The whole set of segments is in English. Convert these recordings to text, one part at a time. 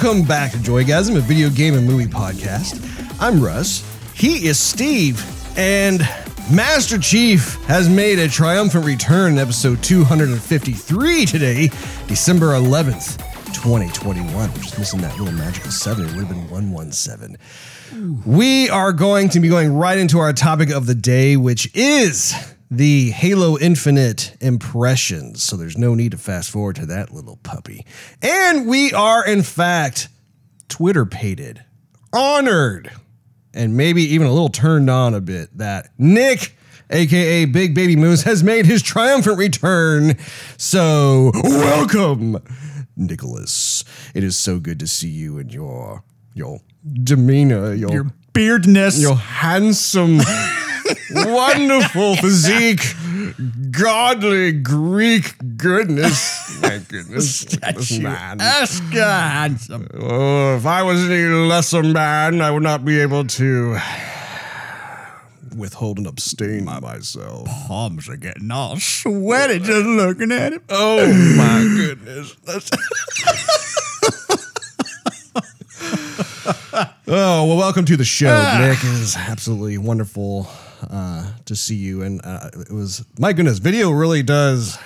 Welcome back to Joygasm, a video game and movie podcast. I'm Russ. He is Steve. And Master Chief has made a triumphant return in episode 253 today, December 11th, 2021. We're just missing that little magical seven. It would have been 117. We are going to be going right into our topic of the day, which is the Halo Infinite impressions. So there's no need to fast forward to that little puppy. And we are, in fact, Twitter pated, honored, and maybe even a little turned on a bit that Nick, aka Big Baby Moose, has made his triumphant return. So welcome, Nicholas. It is so good to see you and your your demeanor, your Your beardness. your handsome, wonderful physique, godly Greek goodness. My goodness, this man. Handsome. Oh, if I was any lesser man, I would not be able to withhold and abstain by myself. Palms are getting all sweaty just looking at him. Oh my goodness. Oh, well, welcome to the show, ah. Nick. It is absolutely wonderful uh, to see you. And uh, it was, my goodness, video really does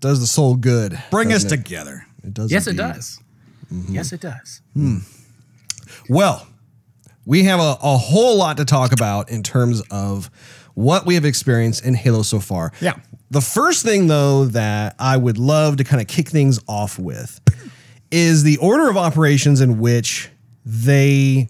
does the soul good. Bring us it? together. It does. Yes, it indeed. does. Yes, it does. Well, we have a, a whole lot to talk about in terms of what we have experienced in Halo so far. Yeah. The first thing, though, that I would love to kind of kick things off with is the order of operations in which they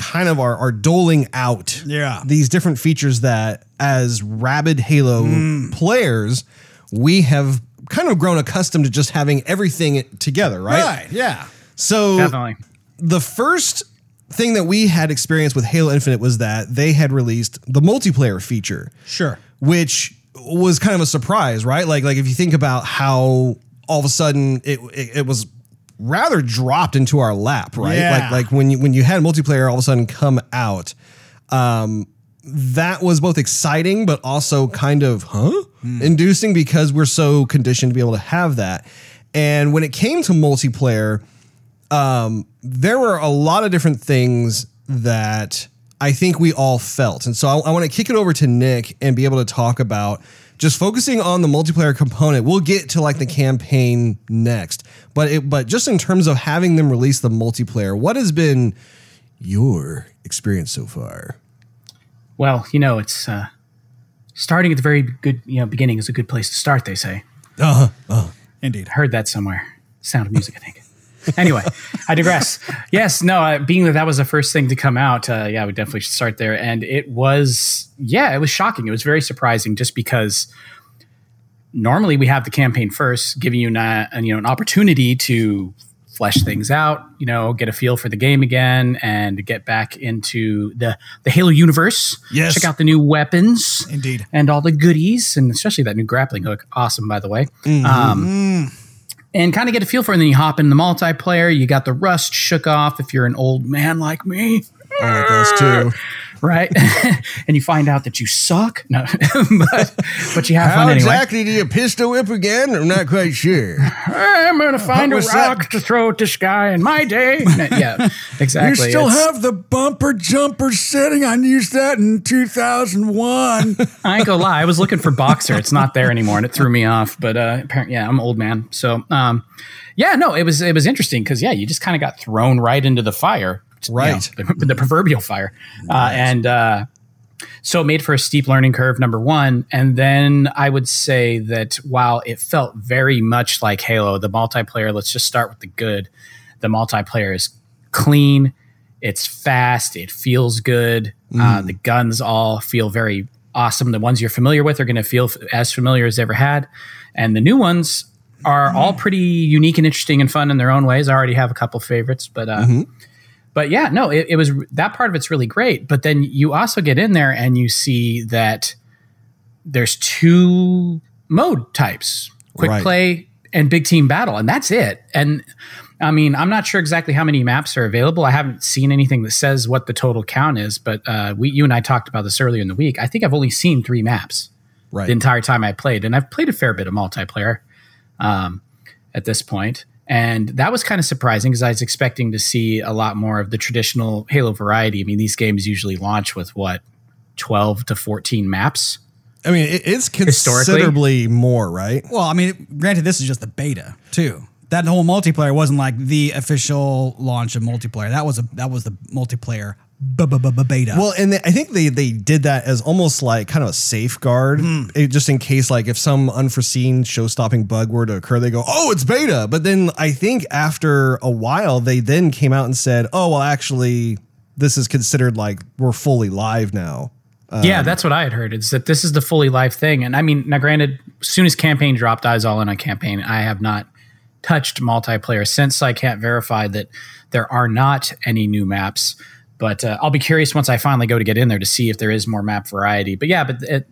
kind of are, are doling out Yeah. these different features that, as rabid Halo hmm. players, we have kind of grown accustomed to just having everything together, right? Right. Yeah. So Definitely. the first thing that we had experienced with Halo Infinite was that they had released the multiplayer feature, Sure. which was kind of a surprise, right? Like, like if you think about how all of a sudden it it, it was rather dropped into our lap, right? Yeah. Like, like when you when you had multiplayer all of a sudden come out, um, that was both exciting but also kind of huh inducing because we're so conditioned to be able to have that. And when it came to multiplayer, um, there were a lot of different things that I think we all felt. And so I, I want to kick it over to Nick and be able to talk about just focusing on the multiplayer component. We'll get to like the campaign next, but it, but just in terms of having them release the multiplayer, what has been your experience so far? Well, you know, it's uh, starting at the very good, you know, beginning is a good place to start. They say. uh huh, Indeed. I heard that somewhere. Sound of Music, I think. Anyway, I digress. Yes, no, uh, being that that was the first thing to come out, uh, yeah, we definitely should start there. And it was, yeah, it was shocking. It was very surprising just because normally we have the campaign first, giving you an, uh, an, you know, an opportunity to flesh things out, you know, get a feel for the game again and get back into the, the Halo universe. Yes. Check out the new weapons Indeed. and all the goodies, and especially that new grappling hook. Awesome, by the way. Um, and kind of get a feel for it. And then you hop in the multiplayer. You got the rust shook off if you're an old man like me, I like those too. Right? and you find out that you suck. No, but but you have How fun anyway. exactly do you pistol whip again? I'm not quite sure. I'm gonna find a was that? rock to throw at this guy in my day. Yeah, exactly. You still It's- have the bumper jumper setting. I used that in 2001. I ain't gonna lie. I was looking for boxer. It's not there anymore, and it threw me off. But uh, apparently, yeah, I'm an old man. So, um, yeah, no, it was it was interesting because yeah, you just kind of got thrown right into the fire, you know, Right. the, the proverbial fire, uh, and uh, so it made for a steep learning curve. Number one, and then I would say that while it felt very much like Halo, the multiplayer. Let's just start with the good. The multiplayer is clean. It's fast. It feels good. Uh, the guns all feel very awesome. The ones you're familiar with are going to feel f- as familiar as ever had, and the new ones are all pretty unique and interesting and fun in their own ways. I already have a couple favorites, but uh, but yeah, no, it, it was that part of it's really great. But then you also get in there and you see that there's two mode types: quick Right. play and big team battle, and that's it. And I mean, I'm not sure exactly how many maps are available. I haven't seen anything that says what the total count is, but uh, we, you and I talked about this earlier in the week. I think I've only seen three maps Right. the entire time I played, and I've played a fair bit of multiplayer um, at this point. And that was kind of surprising because I was expecting to see a lot more of the traditional Halo variety. I mean, these games usually launch with what, 12 to 14 maps? I mean, it's considerably more, right? Well, I mean, granted, this is just the beta too. That whole multiplayer wasn't like the official launch of multiplayer. That was a that was the multiplayer beta. Well, and they, I think they they did that as almost like kind of a safeguard, hmm. it- just in case like if some unforeseen show-stopping bug were to occur, they go, "Oh, it's beta." But then I think after a while, they then came out and said, "Oh, well, actually, this is considered like we're fully live now." Um, yeah, that's what I had heard. Is that this is the fully live thing? And I mean, now granted, as soon as campaign dropped, I was all in on campaign. I have not touched multiplayer since. I can't verify that there are not any new maps. But uh, I'll be curious once I finally go to get in there to see if there is more map variety. But yeah, but it,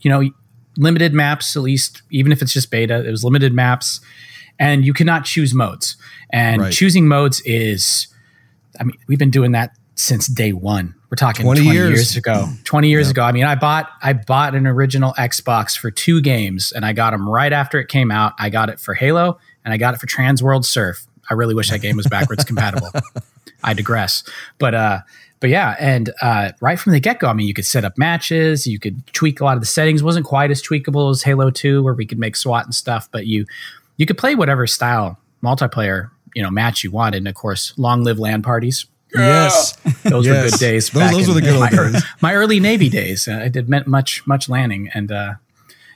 you know, limited maps at least, even if it's just beta, it was limited maps, and you cannot choose modes. And Right. choosing modes is, I mean, we've been doing that since day one. We're talking 20 20, years. years. ago. 20 years ago. I mean, I bought I bought an original Xbox for two games and I got them right after it came out. I got it for Halo and I got it for TransWorld Surf. I really wish that game was backwards compatible. I digress. But uh but yeah, and uh, right from the get go, I mean, you could set up matches, you could tweak a lot of the settings. wasn't quite as tweakable as Halo Two, where we could make SWAT and stuff, but you you could play whatever style multiplayer you know match you wanted. And of course, long live LAN parties. Yes, Those Yes. were good days. Those- back those in were the good old my, days. my early Navy days. Uh, I did much much landing, and uh,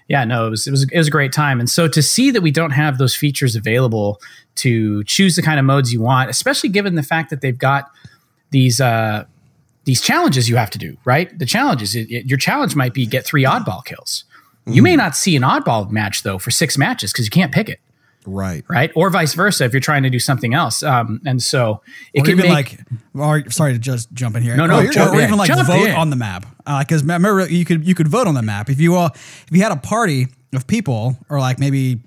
yeah, no, it was it was it was a great time. And so to see that we don't have those features available to choose the kind of modes you want, especially given the fact that they've got these uh, these challenges you have to do. Right, the challenges. It, it- your challenge might be get three oddball kills. You may not see an oddball match though for six matches because you can't pick it right. right? Or vice versa if you're trying to do something else. Um, and so it or can even make like, or, sorry to just jump in here. No, no, or, jump or in. even like Jump vote in. on the map. Because remember, you could you could vote on the map if you all if you had a party of people or like maybe.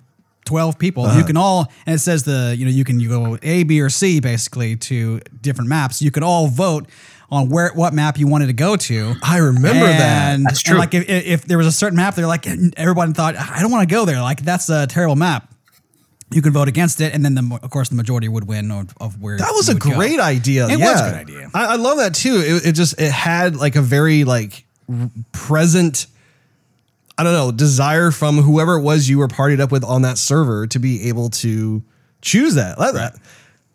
12 people Uh-huh. you can all and it says the you know you can you go a b or c basically to different maps you could all vote on where what map you wanted to go to I remember that. and, That's and, true. like if, if there was a certain map, they're like everyone thought I don't want to go there. Like that's a terrible map. You could vote against it, and then the, of course the majority would win of, of where That was a would go. great idea. It yeah. was a good idea. I, I love that too. It, it just it had like a very like present. I don't know desire from whoever it was you were partied up with on that server to be able to choose that. Let that.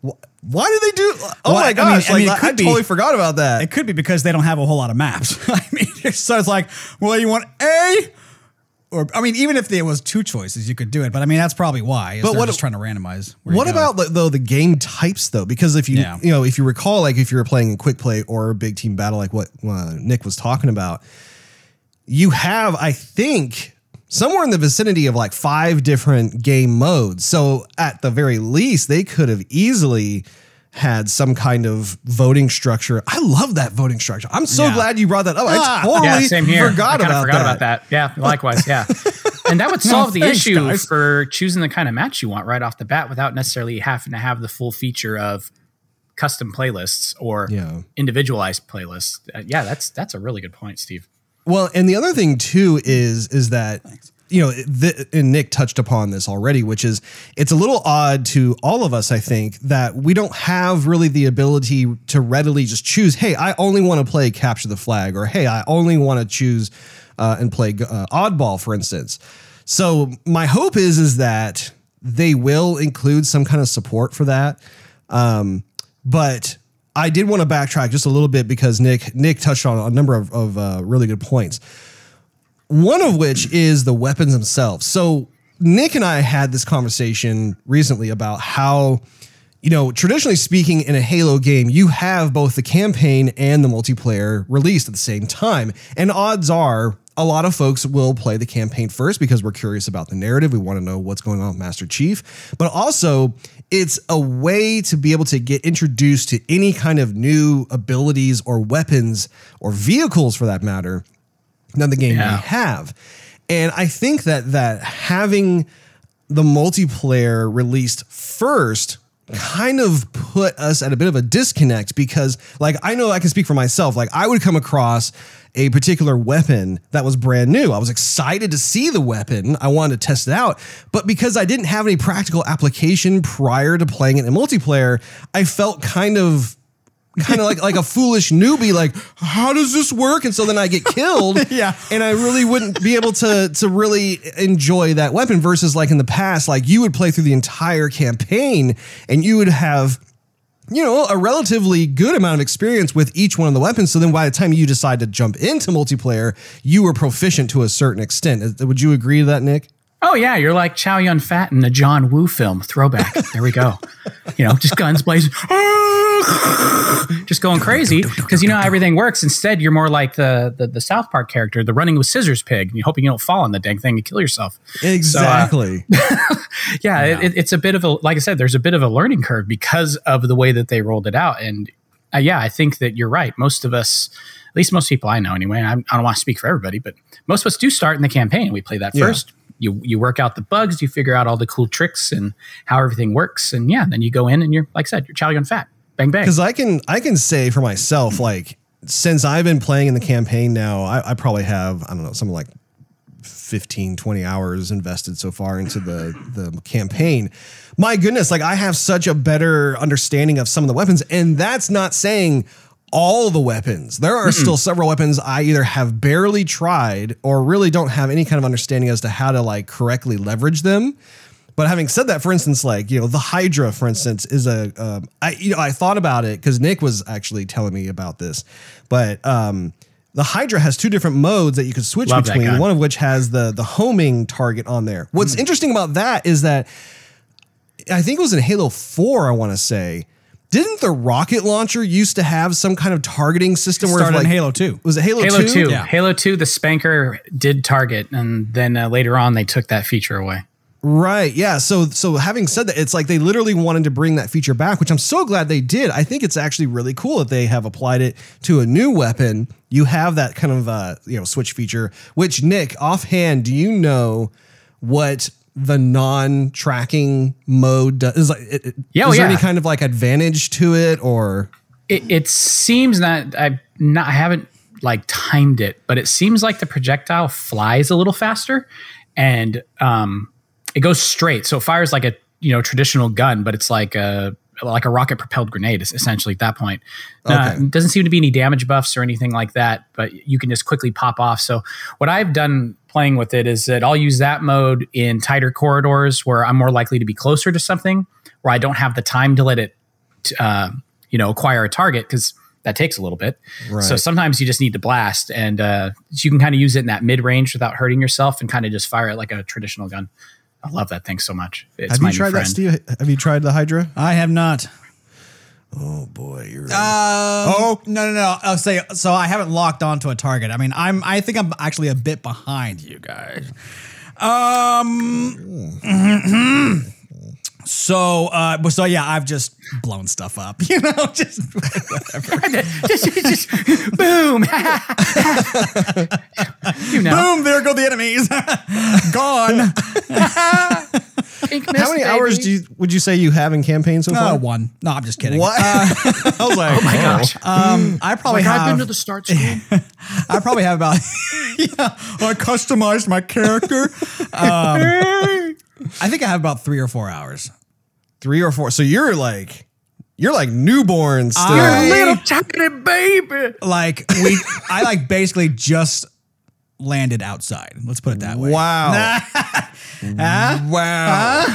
Why did they do? Oh Well, I my mean- gosh! I mean, like, I, could be- totally forgot about that. It could be because they don't have a whole lot of maps. I mean, so it's like, well, you want A, or I mean, even if there was two choices, you could do it. But I mean, that's probably why. But what just trying to randomize? What about though the game types though? Because if you Yeah. you know if you recall, like if you were playing a quick play or a big team battle, like what uh, Nick was talking about, you have I think somewhere in the vicinity of like five different game modes. So at the very least, they could have easily had some kind of voting structure. I love that voting structure. I'm so Yeah. glad you brought that up. Ah. I totally yeah, same here. forgot, I about, forgot that. about that. Yeah, likewise. Yeah, and that would solve the thanks, issue guys. for choosing the kind of match you want right off the bat without necessarily having to have the full feature of custom playlists or Yeah. individualized playlists. Uh, yeah, that's that's a really good point, Steve. Well, and the other thing too is is that you know, and Nick touched upon this already, which is it's a little odd to all of us, I think, that we don't have really the ability to readily just choose, hey, I only want to play capture the flag, or hey, I only want to choose uh, and play uh, oddball, for instance. So my hope is is that they will include some kind of support for that. Um, but I did want to backtrack just a little bit because Nick Nick touched on a number of, of uh, really good points. One of which is the weapons themselves. So Nick and I had this conversation recently about how, you know, traditionally speaking, in a Halo game, you have both the campaign and the multiplayer released at the same time. And odds are a lot of folks will play the campaign first because we're curious about the narrative. We want to know what's going on with Master Chief. But also, it's a way to be able to get introduced to any kind of new abilities or weapons or vehicles for that matter than the game Yeah. may have. And I think that that having the multiplayer released first kind of put us at a bit of a disconnect because like I know I can speak for myself like I would come across a particular weapon that was brand new. I was excited to see the weapon. I wanted to test it out, but because I didn't have any practical application prior to playing it in multiplayer, I felt kind of kind of like like a foolish newbie like how does this work and so then i get killed Yeah. and i really wouldn't be able to to really enjoy that weapon versus like in the past like you would play through the entire campaign and you would have you know a relatively good amount of experience with each one of the weapons so then by the time you decide to jump into multiplayer you were proficient to a certain extent Uh, would you agree to that nick Oh yeah, you're like Chow Yun Fat in a John Woo film. Throwback. There we go. you know, just guns blazing, just going crazy because you know how everything works. Instead, you're more like the, the the South Park character, the running with scissors pig. and You're hoping you don't fall on the dang thing and kill yourself. exactly Yeah, It, it's a bit of a like I said, there's a bit of a learning curve because of the way that they rolled it out. And uh, yeah, I think that you're right. Most of us, at least most people I know anyway. I'm, I don't want to speak for everybody, but most of us do start in the campaign. We play that Yeah. first. You you work out the bugs, you figure out all the cool tricks and how everything works, and yeah, then you go in and you're like I said, you're Chow Yun Fat, bang bang. because I can I can say for myself like since I've been playing in the campaign now I, I probably have I don't know something like 15 20 hours invested so far into the the campaign. My goodness like I have such a better understanding of some of the weapons and that's not saying all the weapons. There are still several weapons I either have barely tried or really don't have any kind of understanding as to how to like correctly leverage them but having said that, for instance, like you know, the Hydra, for instance, is a um, I you know I thought about it because Nick was actually telling me about this, but um, the Hydra has two different modes that you can switch Love between. One of which has the the homing target on there. What's interesting about that is that I think it was in Halo Four. I want to say. Didn't the rocket launcher used to have some kind of targeting system? where if, Started in like, Halo 2. Was it Halo, Halo 2? two, Yeah. Halo two, the SPNKr did target, and then uh, later on they took that feature away. Right. Yeah. So so having said that, it's like they literally wanted to bring that feature back, which I'm so glad they did. I think it's actually really cool that they have applied it to a new weapon. You have that kind of uh, you know switch feature. Which Nick, offhand, do you know what the non-tracking mode does? Is, like, it, it- Yeah, oh, is there any kind of like advantage to it, or it, it seems that I not I haven't like timed it, but it seems like the projectile flies a little faster, and um, it goes straight. So it fires like a you know traditional gun, but it's like a like a rocket propelled grenade es- essentially at that point. Uh, doesn't seem to be any damage buffs or anything like that, but you can just quickly pop off. So what I've done playing with it is that I'll use that mode in tighter corridors where I'm more likely to be closer to something, where I don't have the time to let it t- uh, you know acquire a target because that takes a little bit. So sometimes you just need to blast, and uh, so you can kind of use it in that mid range without hurting yourself, and kind of just fire it like a traditional gun. I love that thing so much. It's have my you new tried that. Steve? Have you tried the Hydra? I have not. Oh boy, you're. oh no no no! I'll say so. I haven't locked onto a target. I mean, I'm. I think I'm actually a bit behind you guys. Um. So, uh, so yeah, I've just blown stuff up. You know, just just, just boom. you know, boom. There go the enemies. Gone. Pink How many hours do you would you say you have in campaign so far? Uh, one. No, I'm just kidding. What? I was like, oh my Gosh, Um, I probably like have. I've been to the start school. I probably have about. yeah, I customized my character. Um, I think I have about three or four hours. three or four. So you're like, you're like newborn still. I- Little tiny baby. Like we, I like basically just landed outside. Let's put it that way. wow. wow.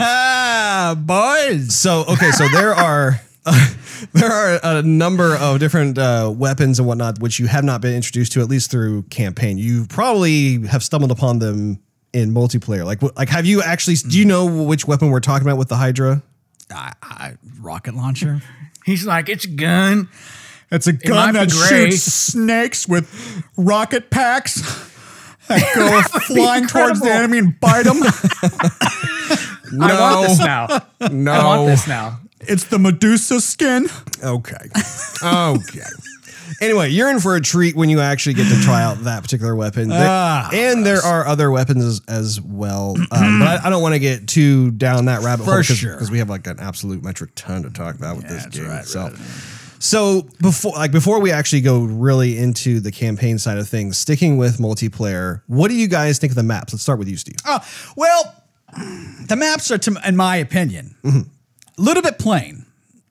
Ah, boys. So okay, so there are there are a number of different uh, weapons and whatnot which you have not been introduced to at least through campaign. You probably have stumbled upon them in multiplayer. Like like have you actually? Do you know which weapon we're talking about with the Hydra? I, I, rocket launcher. He's like, it's a gun. It's a gun be that gray. shoots snakes with rocket packs that go flying towards the enemy and bite them. I want this now. No. I want this now. it's the Medusa skin. Okay. Okay. Anyway, you're in for a treat when you actually get to try out that particular weapon. Ah, and there are other weapons as, as well. Um, but I, I don't want to get too down that rabbit For hole because sure. we have like an absolute metric ton to talk about with this that's game. right, so, so before like before we actually go really into the campaign side of things, sticking with multiplayer, what do you guys think of the maps? Let's start with you, Steve. Oh, well, the maps are, to, in my opinion, a little bit plain.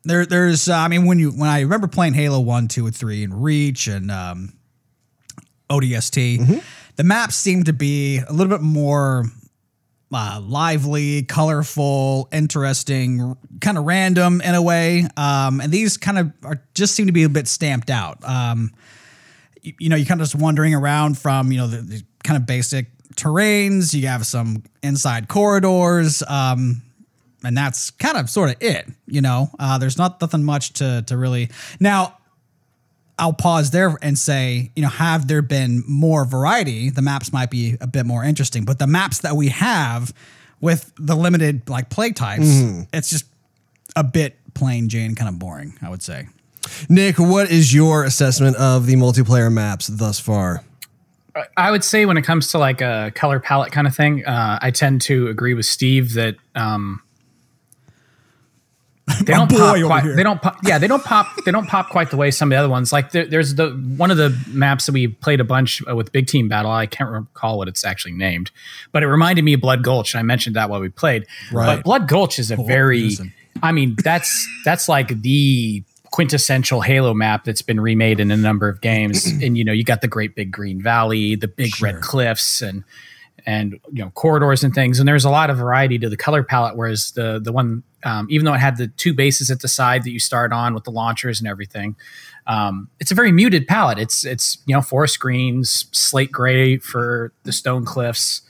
There, there's, uh, I mean, when you when I remember playing Halo One, Two, and Three, and Reach, and um, ODST, the maps seem to be a little bit more uh, lively, colorful, interesting, kind of random in a way. Um, and these kind of are just seem to be a bit stamped out. Um, you, you know, you're kind of just wandering around from, you know, the, the kind of basic terrains. You have some inside corridors. Um, and that's kind of sort of it, you know. Uh, there's not nothing much to to really now. I'll pause there and say, you know, have there been more variety, the maps might be a bit more interesting. But the maps that we have with the limited like play types, it's just a bit plain Jane, kind of boring, I would say. Nick, what is your assessment of the multiplayer maps thus far? I would say when it comes to like a color palette kind of thing, uh, I tend to agree with Steve that um, they don't pop quite. They don't pop. Yeah, they don't pop. They don't pop quite the way some of the other ones. Like there, there's the one of the maps that we played a bunch uh, with Big Team Battle. I can't recall what it's actually named, but it reminded me of Blood Gulch, and I mentioned that while we played. Right. But Blood Gulch is a very. I mean, that's that's like the quintessential Halo map that's been remade in a number of games. and you know, you got the great big green valley, the big red cliffs, and and you know corridors and things. And there's a lot of variety to the color palette. Whereas the the one, um, even though it had the two bases at the side that you start on with the launchers and everything, um, it's a very muted palette. It's it's you know forest greens, slate gray for the stone cliffs.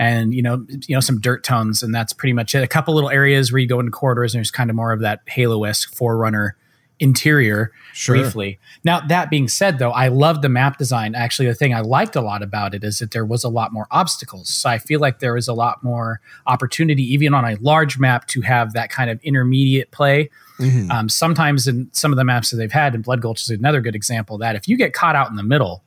And you know, you know some dirt tones, and that's pretty much it. A couple little areas where you go into corridors, and there's kind of more of that Halo-esque Forerunner interior Sure. briefly. Now, that being said, though, I love the map design. Actually, the thing I liked a lot about it is that there was a lot more obstacles. So I feel like there was a lot more opportunity, even on a large map, to have that kind of intermediate play. Um, sometimes in some of the maps that they've had, and Blood Gulch is another good example that if you get caught out in the middle,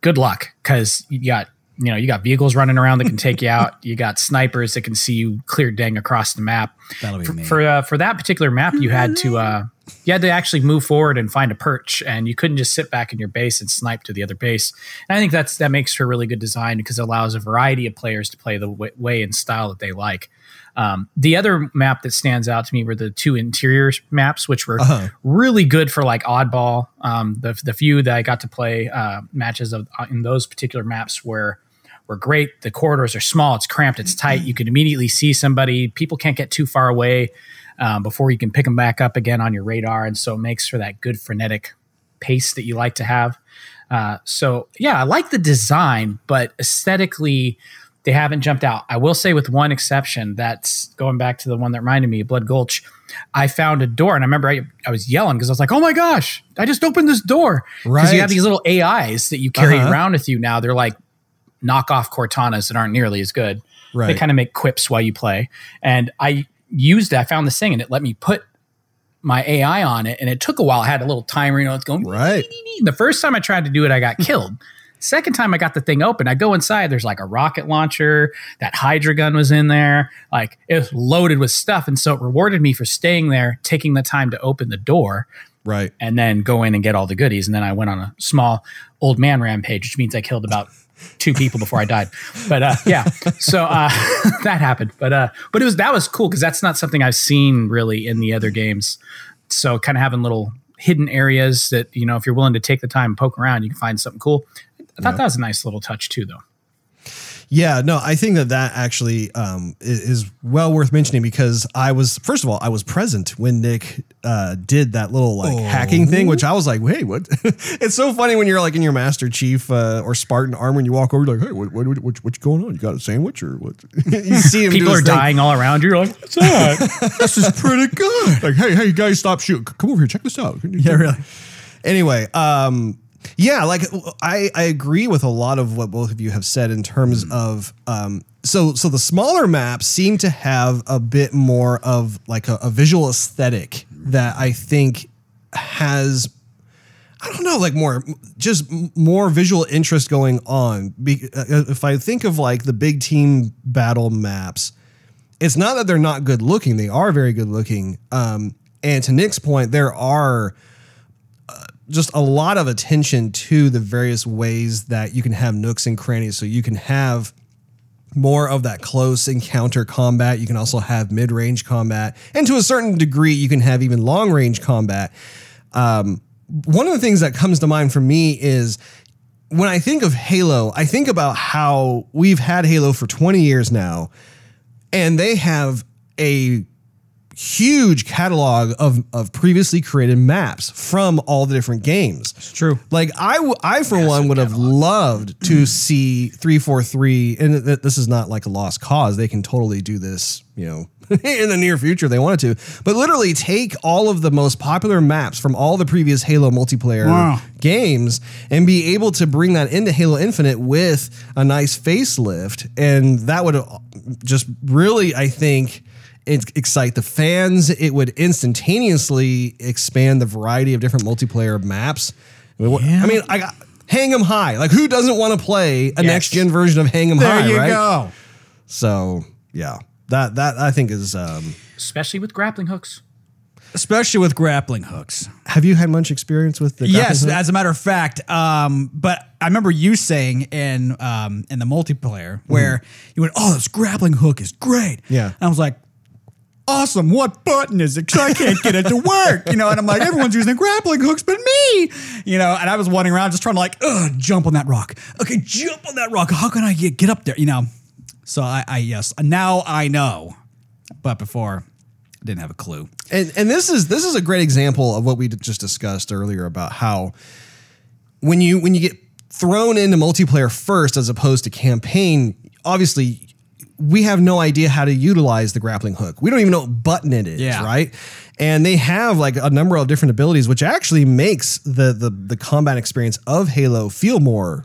good luck because you got you know you got vehicles running around that can take you out. You got snipers that can see you clear dang across the map. That'll be for me. for, uh, for that particular map, you had to uh, you had to actually move forward and find a perch, and you couldn't just sit back in your base and snipe to the other base. And I think that's that makes for a really good design because it allows a variety of players to play the w- way and style that they like. Um, the other map that stands out to me were the two interior maps, which were really good for like oddball. Um, the the few that I got to play uh, matches of uh, in those particular maps were were great. The corridors are small, it's cramped, it's tight. You can immediately see somebody. People can't get too far away um, before you can pick them back up again on your radar, and so it makes for that good frenetic pace that you like to have. Uh, so yeah, I like the design, but aesthetically, they haven't jumped out. I will say, with one exception, that's going back to the one that reminded me Blood Gulch. I found a door, and I remember I, I was yelling because I was like, "Oh my gosh, I just opened this door!" Because Right. you have these little AIs that you carry Uh-huh. around with you now. They're like knockoff Cortanas that aren't nearly as good. They kind of make quips while you play. And I used it. I found this thing and it let me put my AI on it. And it took a while. I had a little timer, you know, it's going. Right. The first time I tried to do it, I got killed. Second time I got the thing open, I go inside. There's like a rocket launcher. That Hydra gun was in there. Like it was loaded with stuff. And so it rewarded me for staying there, taking the time to open the door Right. and then go in and get all the goodies. And then I went on a small old man rampage, which means I killed about two people before I died. But uh, yeah, so uh, that happened. But uh, but it was that was cool because that's not something I've seen really in the other games. So kind of having little hidden areas that you know if you're willing to take the time and poke around, you can find something cool. I thought that was a nice little touch too, though. Yeah, no, I think that that actually um, i- is well worth mentioning because I was first of all I was present when Nick uh, did that little like hacking thing, which I was like, wait, what? it's so funny when you're like in your Master Chief uh, or Spartan armor and you walk over, you're like, hey, what, what, what, what's going on? You got a sandwich or what? you see him. People his are thing. dying all around. You, you're like, what's that? This is pretty good. like, hey, hey, guys, stop shooting. Come over here, check this out. Yeah, really. anyway, um, yeah, like I, I agree with a lot of what both of you have said in terms of um, so so the smaller maps seem to have a bit more of like a, a visual aesthetic that I think has I don't know, like more, just more visual interest going on. Be, uh, if I think of like the big team battle maps, it's not that they're not good looking; they are very good looking. Um, and to Nick's point, there are uh, just a lot of attention to the various ways that you can have nooks and crannies. So you can have more of that close encounter combat. You can also have mid range combat, and to a certain degree, you can have even long range combat. Um, one of the things that comes to mind for me is when I think of Halo, I think about how we've had Halo for 20 years now, and they have a huge catalog of, of previously created maps from all the different games. It's true. Like I, w- I for one would have loved to mm. see 343 and th- this is not like a lost cause. They can totally do this, you know, in the near future if they wanted to. But literally take all of the most popular maps from all the previous Halo multiplayer Wow. games and be able to bring that into Halo Infinite with a nice facelift and that would uh, just really I think it excite the fans. It would instantaneously expand the variety of different multiplayer maps. I mean, Yeah. I mean, I got Hang 'em High. Like, who doesn't want to play a Yes. next gen version of Hang 'em There High? you right? go. So, yeah, that that I think is. Um, especially with grappling hooks. Especially with grappling hooks. have you had much experience with the? Yes, hook? as a matter of fact. Um, but I remember you saying in um, in the multiplayer where you went, "Oh, this grappling hook is great." Yeah. and I was like, "Awesome! What button is it? Because I can't get it to work." You know, and I'm like, "Everyone's using grappling hooks, but me." You know, and I was wandering around just trying to like, Ugh, jump on that rock. Okay, jump on that rock. How can I get get up there? You know. So I, I yes, now I know, but before I didn't have a clue. and and this is this is a great example of what we just discussed earlier about how when you when you get thrown into multiplayer first as opposed to campaign, obviously we have no idea how to utilize the grappling hook. We don't even know what button it is, Yeah. right? And they have like a number of different abilities, which actually makes the the the combat experience of Halo feel more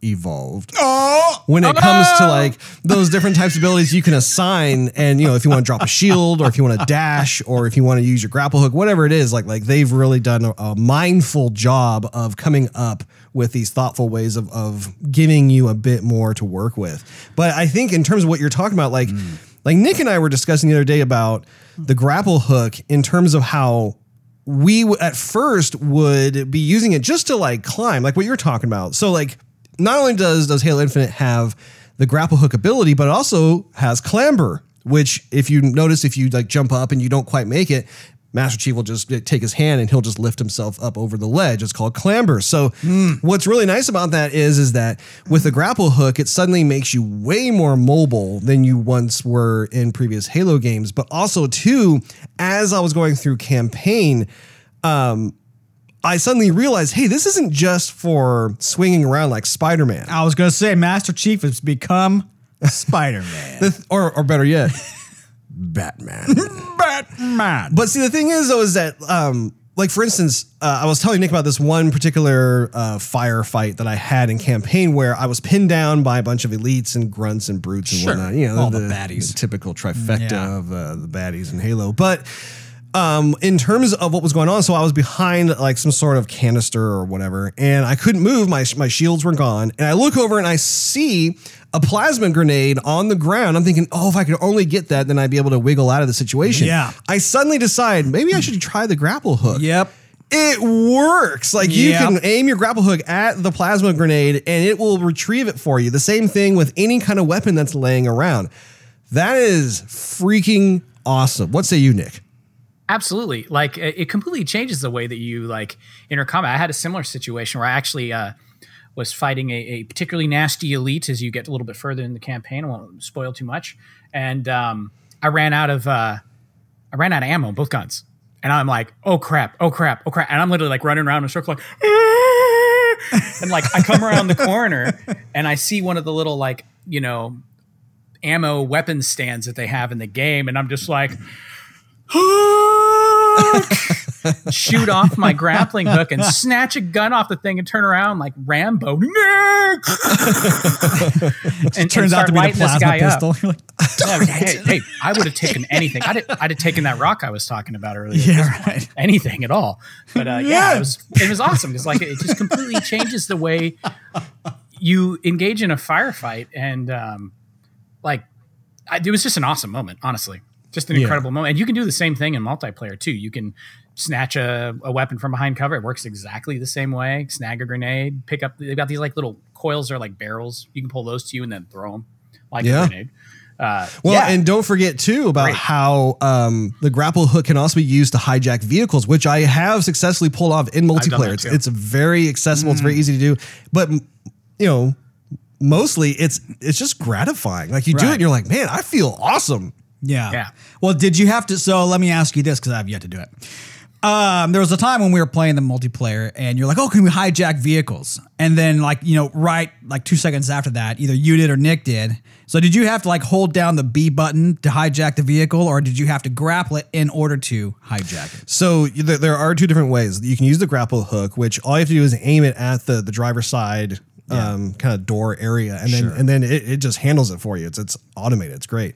evolved Oh, when it comes to ah! like those different types of abilities you can assign and you know if you want to drop a shield or if you want to dash or if you want to use your grapple hook whatever it is like like they've really done a, a mindful job of coming up with these thoughtful ways of, of giving you a bit more to work with but i think in terms of what you're talking about like like nick and i were discussing the other day about the grapple hook in terms of how we w- at first would be using it just to like climb, like what you're talking about. So like, not only does does Halo Infinite have the grapple hook ability, but it also has clamber, which if you notice, if you like jump up and you don't quite make it. Master Chief will just take his hand and he'll just lift himself up over the ledge. It's called clamber. So what's really nice about that is is that with the grapple hook, it suddenly makes you way more mobile than you once were in previous Halo games. But also too, as I was going through campaign, um, I suddenly realized, hey, this isn't just for swinging around like Spider Man, I was gonna say Master Chief has become Spider Man. or or better yet, Batman. Batman. But see, the thing is, though, is that, um, like, for instance, uh, I was telling Nick about this one particular uh, firefight that I had in campaign where I was pinned down by a bunch of elites and grunts and brutes and Sure. whatnot. You know, All the baddies. typical trifecta Yeah. of uh, the baddies in Halo. But um, in terms of what was going on, so I was behind like some sort of canister or whatever, and I couldn't move. My my shields were gone, and I look over and I see a plasma grenade on the ground. I'm thinking, oh, if I could only get that, then I'd be able to wiggle out of the situation. Yeah. I suddenly decide maybe I should try the grapple hook. Yep. It works. Like you Yep. can aim your grapple hook at the plasma grenade and it will retrieve it for you. The same thing with any kind of weapon that's laying around. That is freaking awesome. What say you, Nick? Absolutely. Like it completely changes the way that you like enter combat. I had a similar situation where I actually uh, was fighting a, a particularly nasty elite as you get a little bit further in the campaign. I won't spoil too much. And um, I ran out of uh, I ran out of ammo, both guns. And I'm like, oh crap, oh crap, oh crap. And I'm literally like running around in a circle like and like I come around the corner and I see one of the little like, you know, ammo weapon stands that they have in the game, and I'm just like shoot off my grappling hook and snatch a gun off the thing and turn around like Rambo. and, It turns out to be the plasma pistol. You're like, Yeah, hey, hey, I would have taken anything. I'd, I'd have taken that rock I was talking about earlier. yeah, right. Anything at all. But uh, yeah, it was it was awesome because like it just completely changes the way you engage in a firefight and um, like I, it was just an awesome moment, honestly. Just an Yeah. incredible moment. And you can do the same thing in multiplayer too. You can snatch a, a weapon from behind cover. It works exactly the same way. Snag a grenade, pick up. They've got these like little coils or like barrels. You can pull those to you and then throw them like Yeah. a grenade. Uh, Well, yeah. and don't forget too about Great. how um, the grapple hook can also be used to hijack vehicles, which I have successfully pulled off in multiplayer. It's. Mm. it's very accessible. It's very easy to do, but you know, mostly it's it's just gratifying. Like you do it, and you're like, man, I feel awesome. Yeah. Yeah. Well, did you have to? So let me ask you this because I've yet to do it. Um, there was a time when we were playing the multiplayer, and you're like, "Oh, can we hijack vehicles?" And then, like, you know, right, like two seconds after that, either you did or Nick did. So, did you have to like hold down the B button to hijack the vehicle, or did you have to grapple it in order to hijack it? So y- there, are two different ways. You can use the grapple hook, which all you have to do is aim it at the the driver's side um, kind of door area, and then and then it, it just handles it for you. It's it's automated. It's great.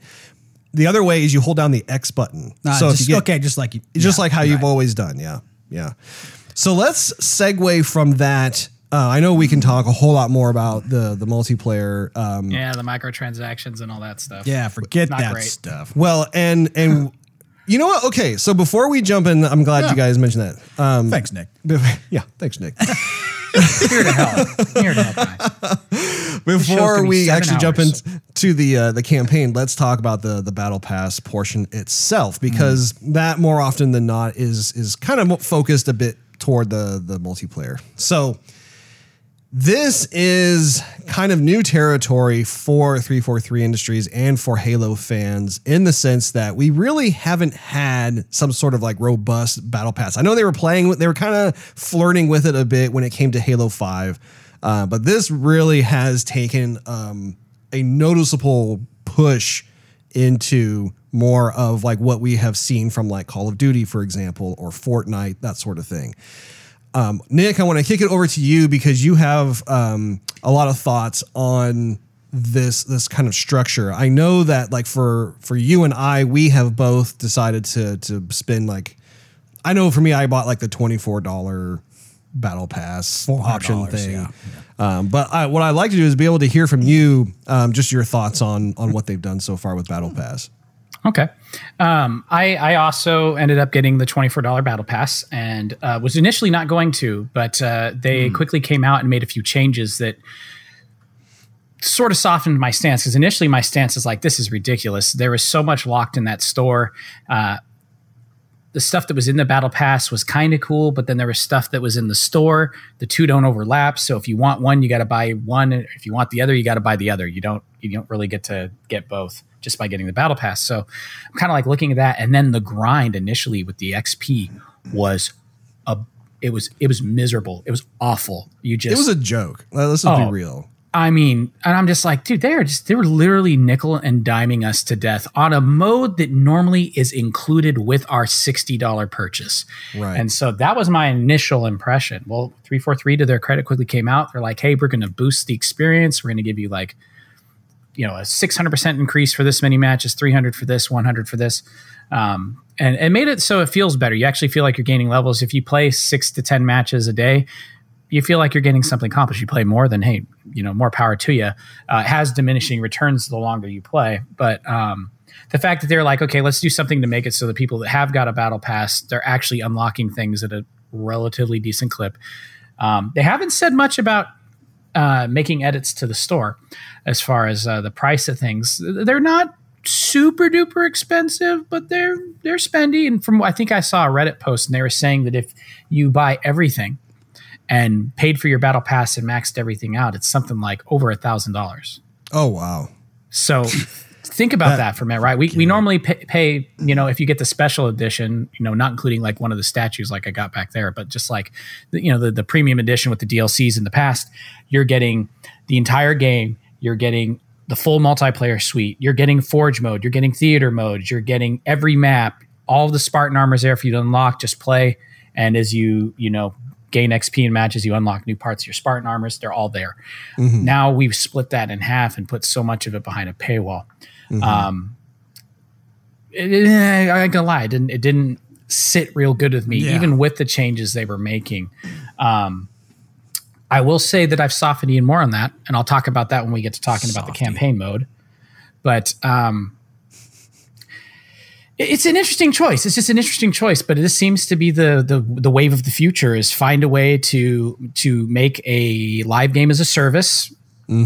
The other way is you hold down the X button. Uh, so just, if you get, okay, just like you, just yeah, like how you've always done. Yeah, yeah. So let's segue from that. Uh, I know we can talk a whole lot more about the the multiplayer. Um, yeah, the microtransactions and all that stuff. yeah, forget Not that great. stuff. Well, and and you know what? Okay, so before we jump in, I'm glad you guys mentioned that. Um, Thanks, Nick. yeah, thanks, Nick. Here to help. Here to help, guys. Before we actually jump into the uh, the campaign, let's talk about the the battle pass portion itself because Mm. that more often than not is is kind of focused a bit toward the the multiplayer. So this is kind of new territory for 343 Industries and for Halo fans in the sense that we really haven't had some sort of like robust battle pass. I know they were playing with, they were kind of flirting with it a bit when it came to Halo 5, uh, but this really has taken um, a noticeable push into more of like what we have seen from like Call of Duty, for example, or Fortnite, that sort of thing. Um, Nick, I want to kick it over to you because you have um, a lot of thoughts on this this kind of structure. I know that like for for you and I, we have both decided to to spend like I know for me, I bought like the twenty four dollar battle pass option thing. yeah. Um, but I, what I like to do is be able to hear from you um, just your thoughts on on what they've done so far with battle pass. Okay. Um, I, I also ended up getting the $24 battle pass and uh, was initially not going to, but uh, they quickly came out and made a few changes that sort of softened my stance because initially my stance is like, this is ridiculous. There was so much locked in that store. Uh, the stuff that was in the battle pass was kind of cool, but then there was stuff that was in the store. The two don't overlap. So if you want one, you got to buy one. If you want the other, you got to buy the other. You don't you don't really get to get both just by getting the battle pass. So I'm kind of like looking at that, and then the grind initially with the XP was a it was it was miserable. It was awful. You just It was a joke. Let's just Oh. be real. I mean, and I'm just like, dude, they are just they were literally nickel and diming us to death on a mode that normally is included with our sixty dollar purchase. Right. And so that was my initial impression. Well, three four three to their credit quickly came out. They're like, hey, we're gonna boost the experience. We're gonna give you like, you know, a six hundred percent increase for this many matches, three hundred for this, one hundred for this. Um, and it made it so it feels better. You actually feel like you're gaining levels. If you play six to ten matches a day, you feel like you're getting something accomplished. You play more, than hey, you know, more power to you. Uh, it has diminishing returns the longer you play, but um, the fact that they're like, okay, let's do something to make it so the people that have got a battle pass, they're actually unlocking things at a relatively decent clip. Um, they haven't said much about uh, making edits to the store as far as uh, the price of things. They're not super duper expensive, but they're they're spendy. And from I think I saw a Reddit post, and they were saying that if you buy everything and paid for your battle pass and maxed everything out, it's something like over a thousand dollars. Oh wow. So think about that, for a minute, right? We, we normally pay, pay, you know, if you get the special edition, you know, not including like one of the statues like I got back there, but just like, the, you know, the, the premium edition with the DLCs in the past, you're getting the entire game, you're getting the full multiplayer suite, you're getting Forge mode, you're getting theater mode, you're getting every map, all the Spartan armors there for you to unlock, just play. And as you you know gain XP in matches, you unlock new parts of your Spartan armors. They're all there. Mm-hmm. Now we've split that in half and put so much of it behind a paywall. Um, it, it- I ain't gonna lie, it didn't it didn't sit real good with me, Yeah. even with the changes they were making. Um, I will say that I've softened even more on that, and I'll talk about that when we get to talking about the campaign mode. But um, it- it's an interesting choice. It's just an interesting choice, but this seems to be the the the wave of the future is find a way to to make a live game as a service,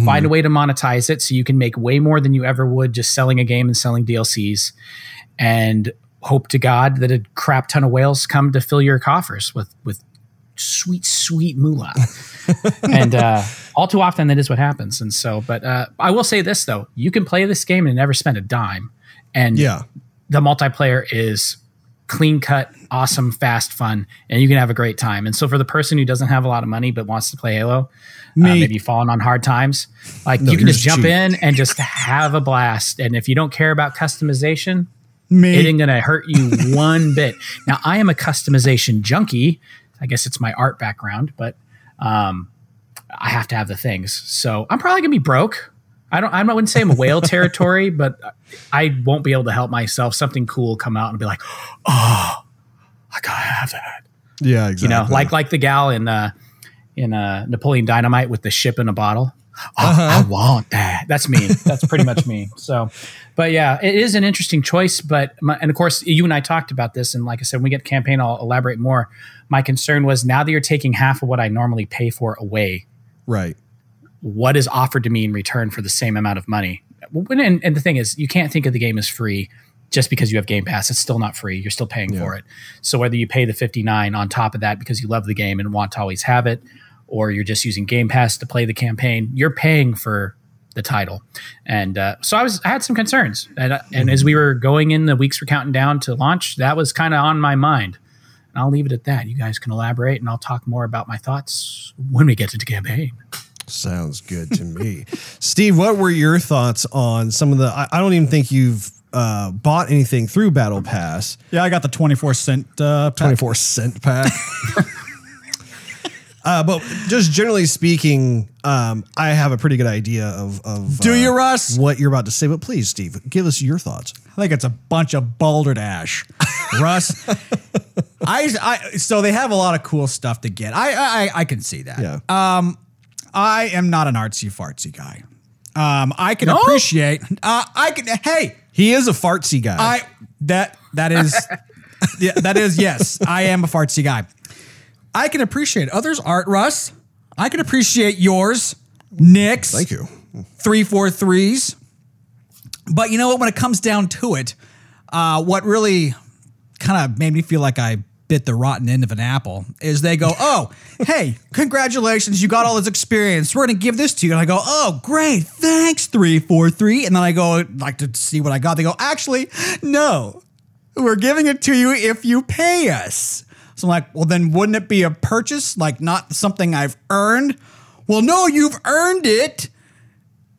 find a way to monetize it so you can make way more than you ever would just selling a game and selling DLCs, and hope to God that a crap ton of whales come to fill your coffers with with sweet sweet moolah. and uh, all too often that is what happens. And so, but uh, I will say this though: you can play this game and never spend a dime, and Yeah. the multiplayer is clean cut, awesome, fast, fun, and you can have a great time. And so for the person who doesn't have a lot of money but wants to play Halo, uh, maybe falling on hard times, like No, you can just jump cheap. in and just have a blast. And if you don't care about customization, Me. it ain't gonna hurt you one bit. Now I am a customization junkie. I guess it's my art background, but um, I have to have the things. So I'm probably gonna be broke. I don't. I wouldn't say I'm a whale territory, but I won't be able to help myself. Something cool will come out and be like, oh, I gotta have that. Yeah, exactly. You know, like like the gal in uh, in uh, Napoleon Dynamite with the ship in a bottle. Oh, Uh-huh. I want that. That's me. That's pretty much me. So, but yeah, it is an interesting choice. But my, and of course, you and I talked about this, and like I said, when we get campaign, I'll elaborate more. My concern was now that you're taking half of what I normally pay for away, right. What is offered to me in return for the same amount of money? And, and the thing is, you can't think of the game as free just because you have Game Pass. It's still not free. You're still paying for it. So whether you pay the 59 on top of that because you love the game and want to always have it, or you're just using Game Pass to play the campaign, you're paying for the title. And uh, so I was, I had some concerns. And, uh, and as we were going in, the weeks were counting down to launch, that was kind of on my mind. And I'll leave it at that. You guys can elaborate, and I'll talk more about my thoughts when we get to the campaign. Sounds good to me. Steve, what were your thoughts on some of the? I, I don't even think you've uh, bought anything through Battle Pass. yeah, I got the 24 cent uh, pack. 24 cent pack. uh, but just generally speaking, um, I have a pretty good idea of, of Do uh, you, Russ? what you're about to say. But please, Steve, give us your thoughts. I think it's a bunch of balderdash, ash. Russ, I, I so they have a lot of cool stuff to get. I I, I can see that. Yeah. I am not an artsy fartsy guy. Um, I can No? appreciate. Uh, I can. Hey, he is a fartsy guy. I that that is yeah, that is yes. I am a fartsy guy. I can appreciate others' art, Russ. I can appreciate yours, Nick's. Thank you. three four threes. But you know what? When it comes down to it, uh, what really kind of made me feel like I bit the rotten end of an apple is they go, "Oh, hey, congratulations, you got all this experience. We're gonna give this to you." And I go, "Oh, great, thanks, three four three. And then I go, like to see what I got. They go, "Actually, no, we're giving it to you if you pay us." So I'm like, well, then wouldn't it be a purchase, like not something I've earned? Well, no, you've earned it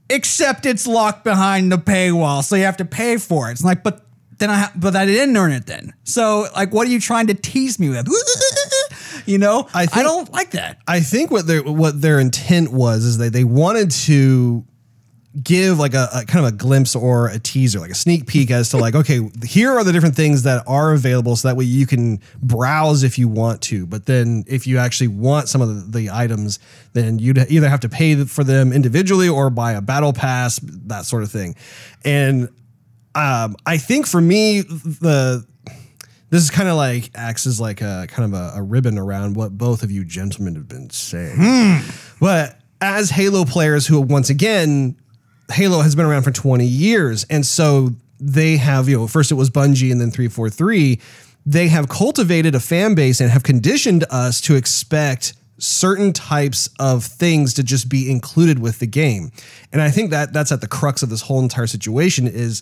except it's locked behind the paywall, so you have to pay for it. It's like, but then I, ha- but I didn't earn it then. So, like, what are you trying to tease me with? you know, I think, I, don't like that. I think what their what their intent was is they they wanted to give like a, a kind of a glimpse or a teaser, like a sneak peek as to like, okay, here are the different things that are available, so that way you can browse if you want to. But then if you actually want some of the, the items, then you'd either have to pay for them individually or buy a battle pass, that sort of thing. And um, I think for me, the this is kind of like acts as like a kind of a, a ribbon around what both of you gentlemen have been saying. But as Halo players who once again, Halo has been around for 20 years. And so they have, you know, first it was Bungie and then 343. They have cultivated a fan base and have conditioned us to expect certain types of things to just be included with the game. And I think that that's at the crux of this whole entire situation is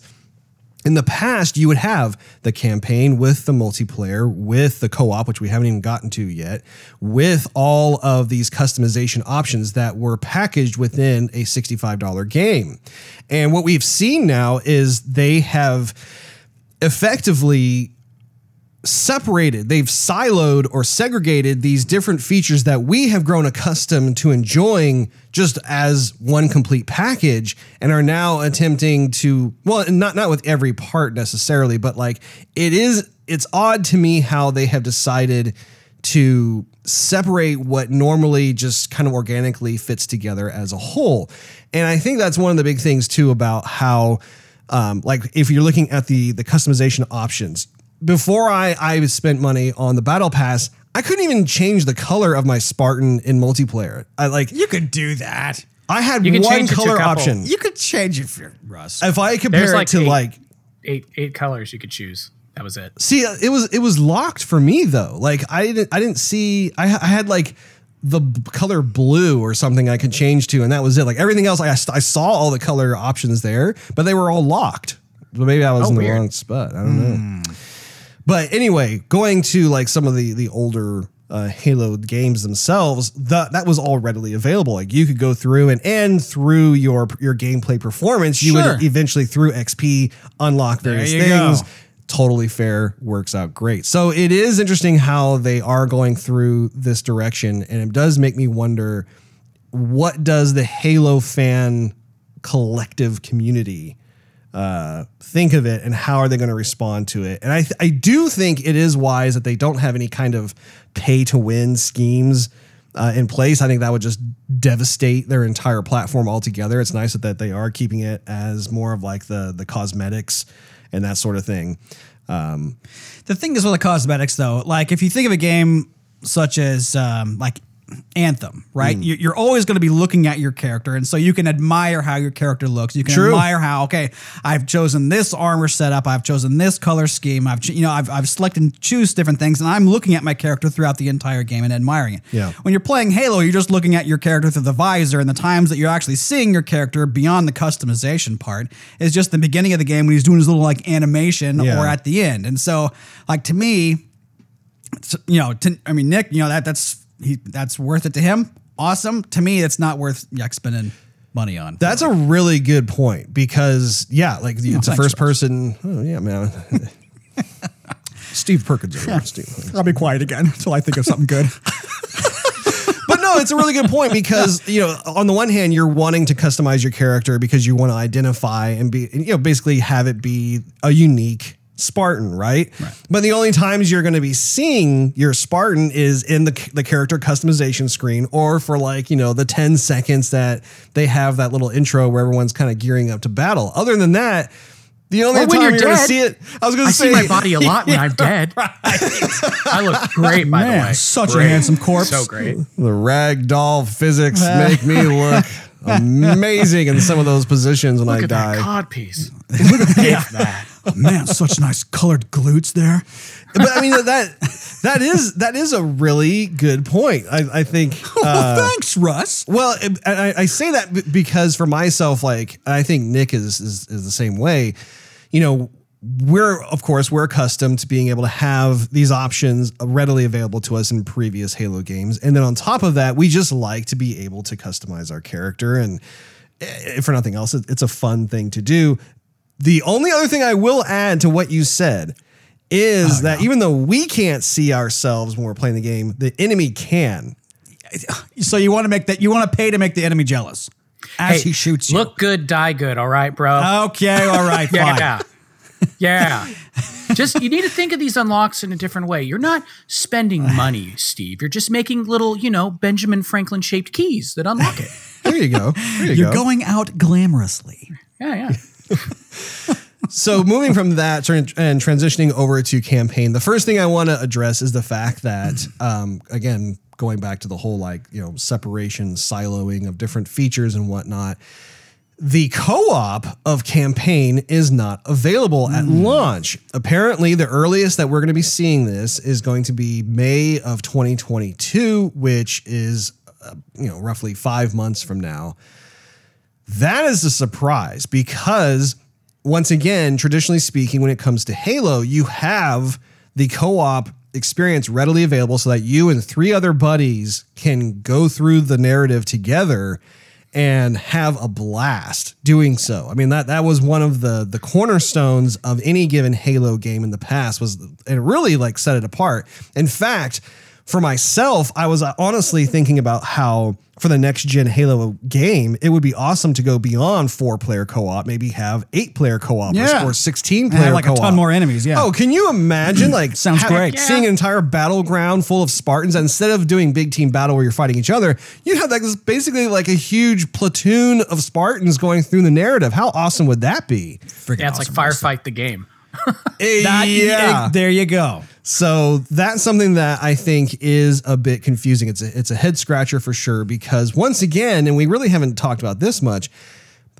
in the past, you would have the campaign with the multiplayer, with the co op, which we haven't even gotten to yet, with all of these customization options that were packaged within a $65 game. And what we've seen now is they have effectively separated, they've siloed or segregated these different features that we have grown accustomed to enjoying just as one complete package and are now attempting to well not not with every part necessarily but like it is it's odd to me how they have decided to separate what normally just kind of organically fits together as a whole. And I think that's one of the big things too about how um, like if you're looking at the the customization options, before I I spent money on the battle pass, I couldn't even change the color of my Spartan in multiplayer. I like You could do that. I had You can one change it to a color couple. option. You could change it for Russ. If I compare There's it like to eight. like Eight eight colors you could choose. That was it. See, uh, it was it was locked for me though. Like I didn't I didn't see I, I had like the b- color blue or something I could change to, and that was it. Like everything else, I, I saw all the color options there, but they were all locked. But maybe I was Oh, in the weird. wrong spot. I don't know. Hmm. But anyway, going to like some of the the older uh, Halo games themselves, that that was all readily available. Like you could go through and and through your your gameplay performance, you Sure. would eventually through XP unlock various you things. go. Totally fair, works out great. So it is interesting how they are going through this direction, and it does make me wonder what does the Halo fan collective community uh, think of it and how are they going to respond to it. And I, th- I do think it is wise that they don't have any kind of pay to win schemes uh, in place. I think that would just devastate their entire platform altogether. It's nice that, they are keeping it as more of like the the cosmetics and that sort of thing. Um, The thing is with the cosmetics, though, like if you think of a game such as um, like Anthem, right? Hmm. You- You're always going to be looking at your character, and so you can admire how your character looks. You can True. admire how okay, I've chosen this armor setup, I've chosen this color scheme, I've you know I've I've selected and choose different things, and I'm looking at my character throughout the entire game and admiring it. Yeah. When you're playing Halo, you're just looking at your character through the visor, and the times that you're actually seeing your character beyond the customization part is just the beginning of the game when he's doing his little like animation Yeah. or at the end. And so, like to me, you know, to, I mean, Nick, you know that that's he that's worth it to him. Awesome. To me, it's not worth like spending money on. that's a really good point because yeah, like it's a first person. Oh yeah, man. Steve Perkins. there, Steve. I'll be quiet again until I think of something good. but no, it's a really good point because you know, on the one hand, you're wanting to customize your character because you want to identify and be, you know, basically have it be a unique Spartan, right? But the only times you're going to be seeing your Spartan is in the the character customization screen, or for like you know the ten seconds that they have that little intro where everyone's kind of gearing up to battle. Other than that. The only Or when time you're you're going to see it, I was going to say, see my body a lot when I'm dead. I look great, by Man, the way. such a handsome corpse. So great. The ragdoll physics make me look amazing in some of those positions when Look I at die. cod piece. Look at that. Man, such nice colored glutes there. But I mean that that is that is a really good point. I, I think. well, Uh, thanks, Russ. well, and I, I say that because for myself, like I think Nick is, is is the same way. You know, we're of course we're accustomed to being able to have these options readily available to us in previous Halo games, and then on top of that, we just like to be able to customize our character, and eh, for nothing else, it's a fun thing to do. The only other thing I will add to what you said is oh, that even though we can't see ourselves when we're playing the game, the enemy can. So you want to make that? You want to pay to make the enemy jealous as he shoots you. Look good, die good. All right, bro. Okay, all right, fine. yeah. Yeah. just you need to think of these unlocks in a different way. You're not spending money, Steve. You're just making little, you know, Benjamin Franklin shaped keys that unlock it. There you go. There you You're go. going out glamorously. Yeah, yeah. So moving from that and transitioning over to campaign, the first thing I want to address is the fact that, um, again, going back to the whole like you know separation, siloing of different features and whatnot. The co-op of campaign is not available at launch. Apparently, the earliest that we're going to be seeing this is going to be May of 2022, which is uh, you know roughly five months from now. That is a surprise because, once again, traditionally speaking, when it comes to Halo, you have the co op experience readily available so that you and three other buddies can go through the narrative together and have a blast doing so. I mean that that was one of the the cornerstones of any given Halo game in the past was it really like set it apart. In fact, for myself, I was uh, honestly thinking about how for the next gen Halo game, it would be awesome to go beyond four player co op, maybe have eight player co op Yeah. or 16 And player have, like co op. a ton more enemies. Yeah. Oh, can you imagine like Sounds great. Seeing an entire battleground full of Spartans and instead of doing big team battle where you're fighting each other, you have like this basically like a huge platoon of Spartans going through the narrative. How awesome would that be? Freaking Yeah, it's awesome. like firefight the game. Eh, that- yeah. Eh, there you go. So that's something that I think is a bit confusing. It's a, it's a head scratcher for sure because once again, and we really haven't talked about this much,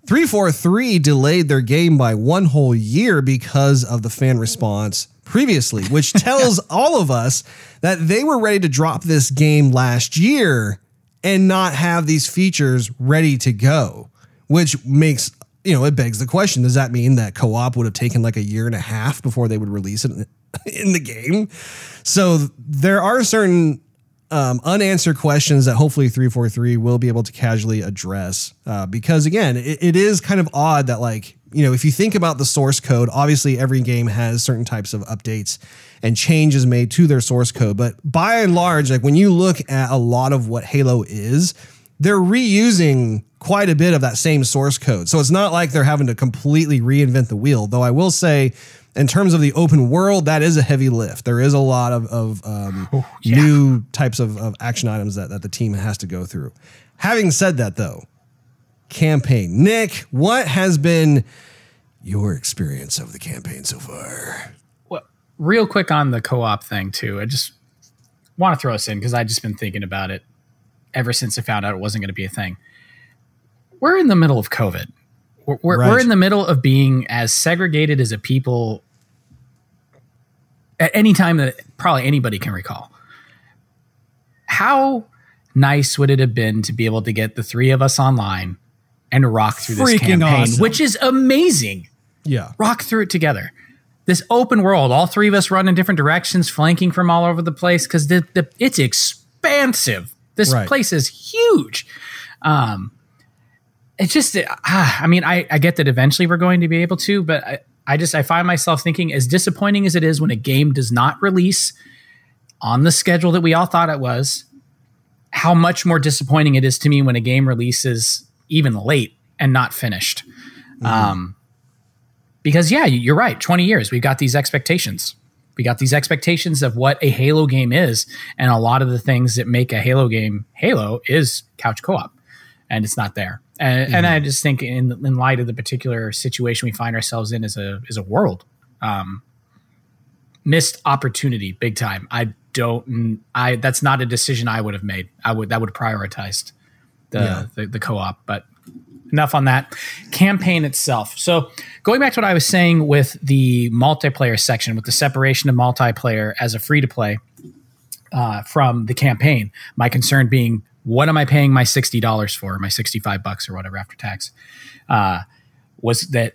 343 delayed their game by one whole year because of the fan response previously, which tells all of us that they were ready to drop this game last year and not have these features ready to go, which makes you know, it begs the question: Does that mean that co-op would have taken like a year and a half before they would release it in- the game? So there are certain um, unanswered questions that hopefully 343 will be able to casually address. Uh, because again, it, it is kind of odd that, like, you know, if you think about the source code, obviously every game has certain types of updates and changes made to their source code. But by and large, like when you look at a lot of what Halo is, they're reusing quite a bit of that same source code. So it's not like they're having to completely reinvent the wheel. Though I will say, in terms of the open world, that is a heavy lift. There is a lot of, of um, new types of, of action items that, that the team has to go through. Having said that, though, campaign. Nick, what has been your experience of the campaign so far? Well, real quick on the co-op thing too. I just want to throw us in because I've just been thinking about it ever since I found out it wasn't going to be a thing. We're in the middle of COVID. We're, we're, Right. we're in the middle of being as segregated as a people at any time that probably anybody can recall. How nice would it have been to be able to get the three of us online and rock through this campaign, awesome. which is amazing Yeah. rock through it together. This open world, all three of us run in different directions, flanking from all over the place because the, the it's expansive. This Right. place is huge. Um, it's just, ah, I mean, I, I get that eventually we're going to be able to, but I, I just I find myself thinking, as disappointing as it is when a game does not release on the schedule that we all thought it was, how much more disappointing it is to me when a game releases even late and not finished. Um, because yeah, you- you're right. 20 years, we've got these expectations. We got these expectations of what a Halo game is, and a lot of the things that make a Halo game Halo is couch co-op, and it's not there. And, and I just think, in in light of the particular situation we find ourselves in as a as a world, um, missed opportunity big time. I don't. I that's not a decision I would have made. I would that would have prioritized the Yeah. the, the co-op, but enough on that campaign itself so going back to what i was saying with the multiplayer section with the separation of multiplayer as a free to play uh, from the campaign my concern being what am i paying my $60 for my 65 bucks or whatever after tax uh, was that